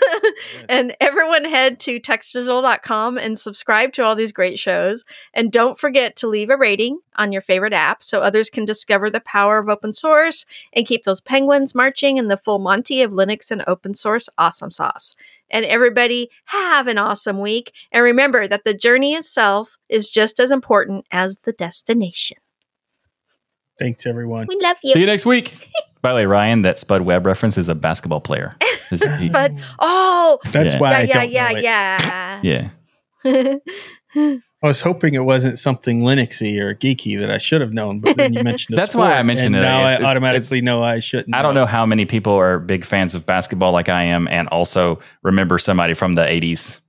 Speaker 1: and everyone head to tuxdigital.com and subscribe to all these great shows. And don't forget to leave a rating on your favorite app so others can discover the power of open source and keep those penguins marching in the full Monty of Linux and open source awesome sauce. And everybody have an awesome week. And remember that the journey itself is just as important as the destination.
Speaker 2: Thanks, everyone.
Speaker 1: We love you.
Speaker 3: See you next week. By the way, Ryan, that Spud Webb reference is a basketball player.
Speaker 1: Spud. oh,
Speaker 2: That's
Speaker 3: Yeah.
Speaker 2: why I
Speaker 1: yeah,
Speaker 2: don't
Speaker 1: yeah,
Speaker 2: know it.
Speaker 1: yeah,
Speaker 3: yeah.
Speaker 1: yeah.
Speaker 2: I was hoping it wasn't something Linuxy or geeky that I should have known, but then you mentioned a
Speaker 3: That's why I mentioned
Speaker 2: and
Speaker 3: it.
Speaker 2: Now
Speaker 3: It's-
Speaker 2: I
Speaker 3: it's-
Speaker 2: automatically know I shouldn't.
Speaker 3: I don't know how many people are big fans of basketball like I am and also remember somebody from the 80s.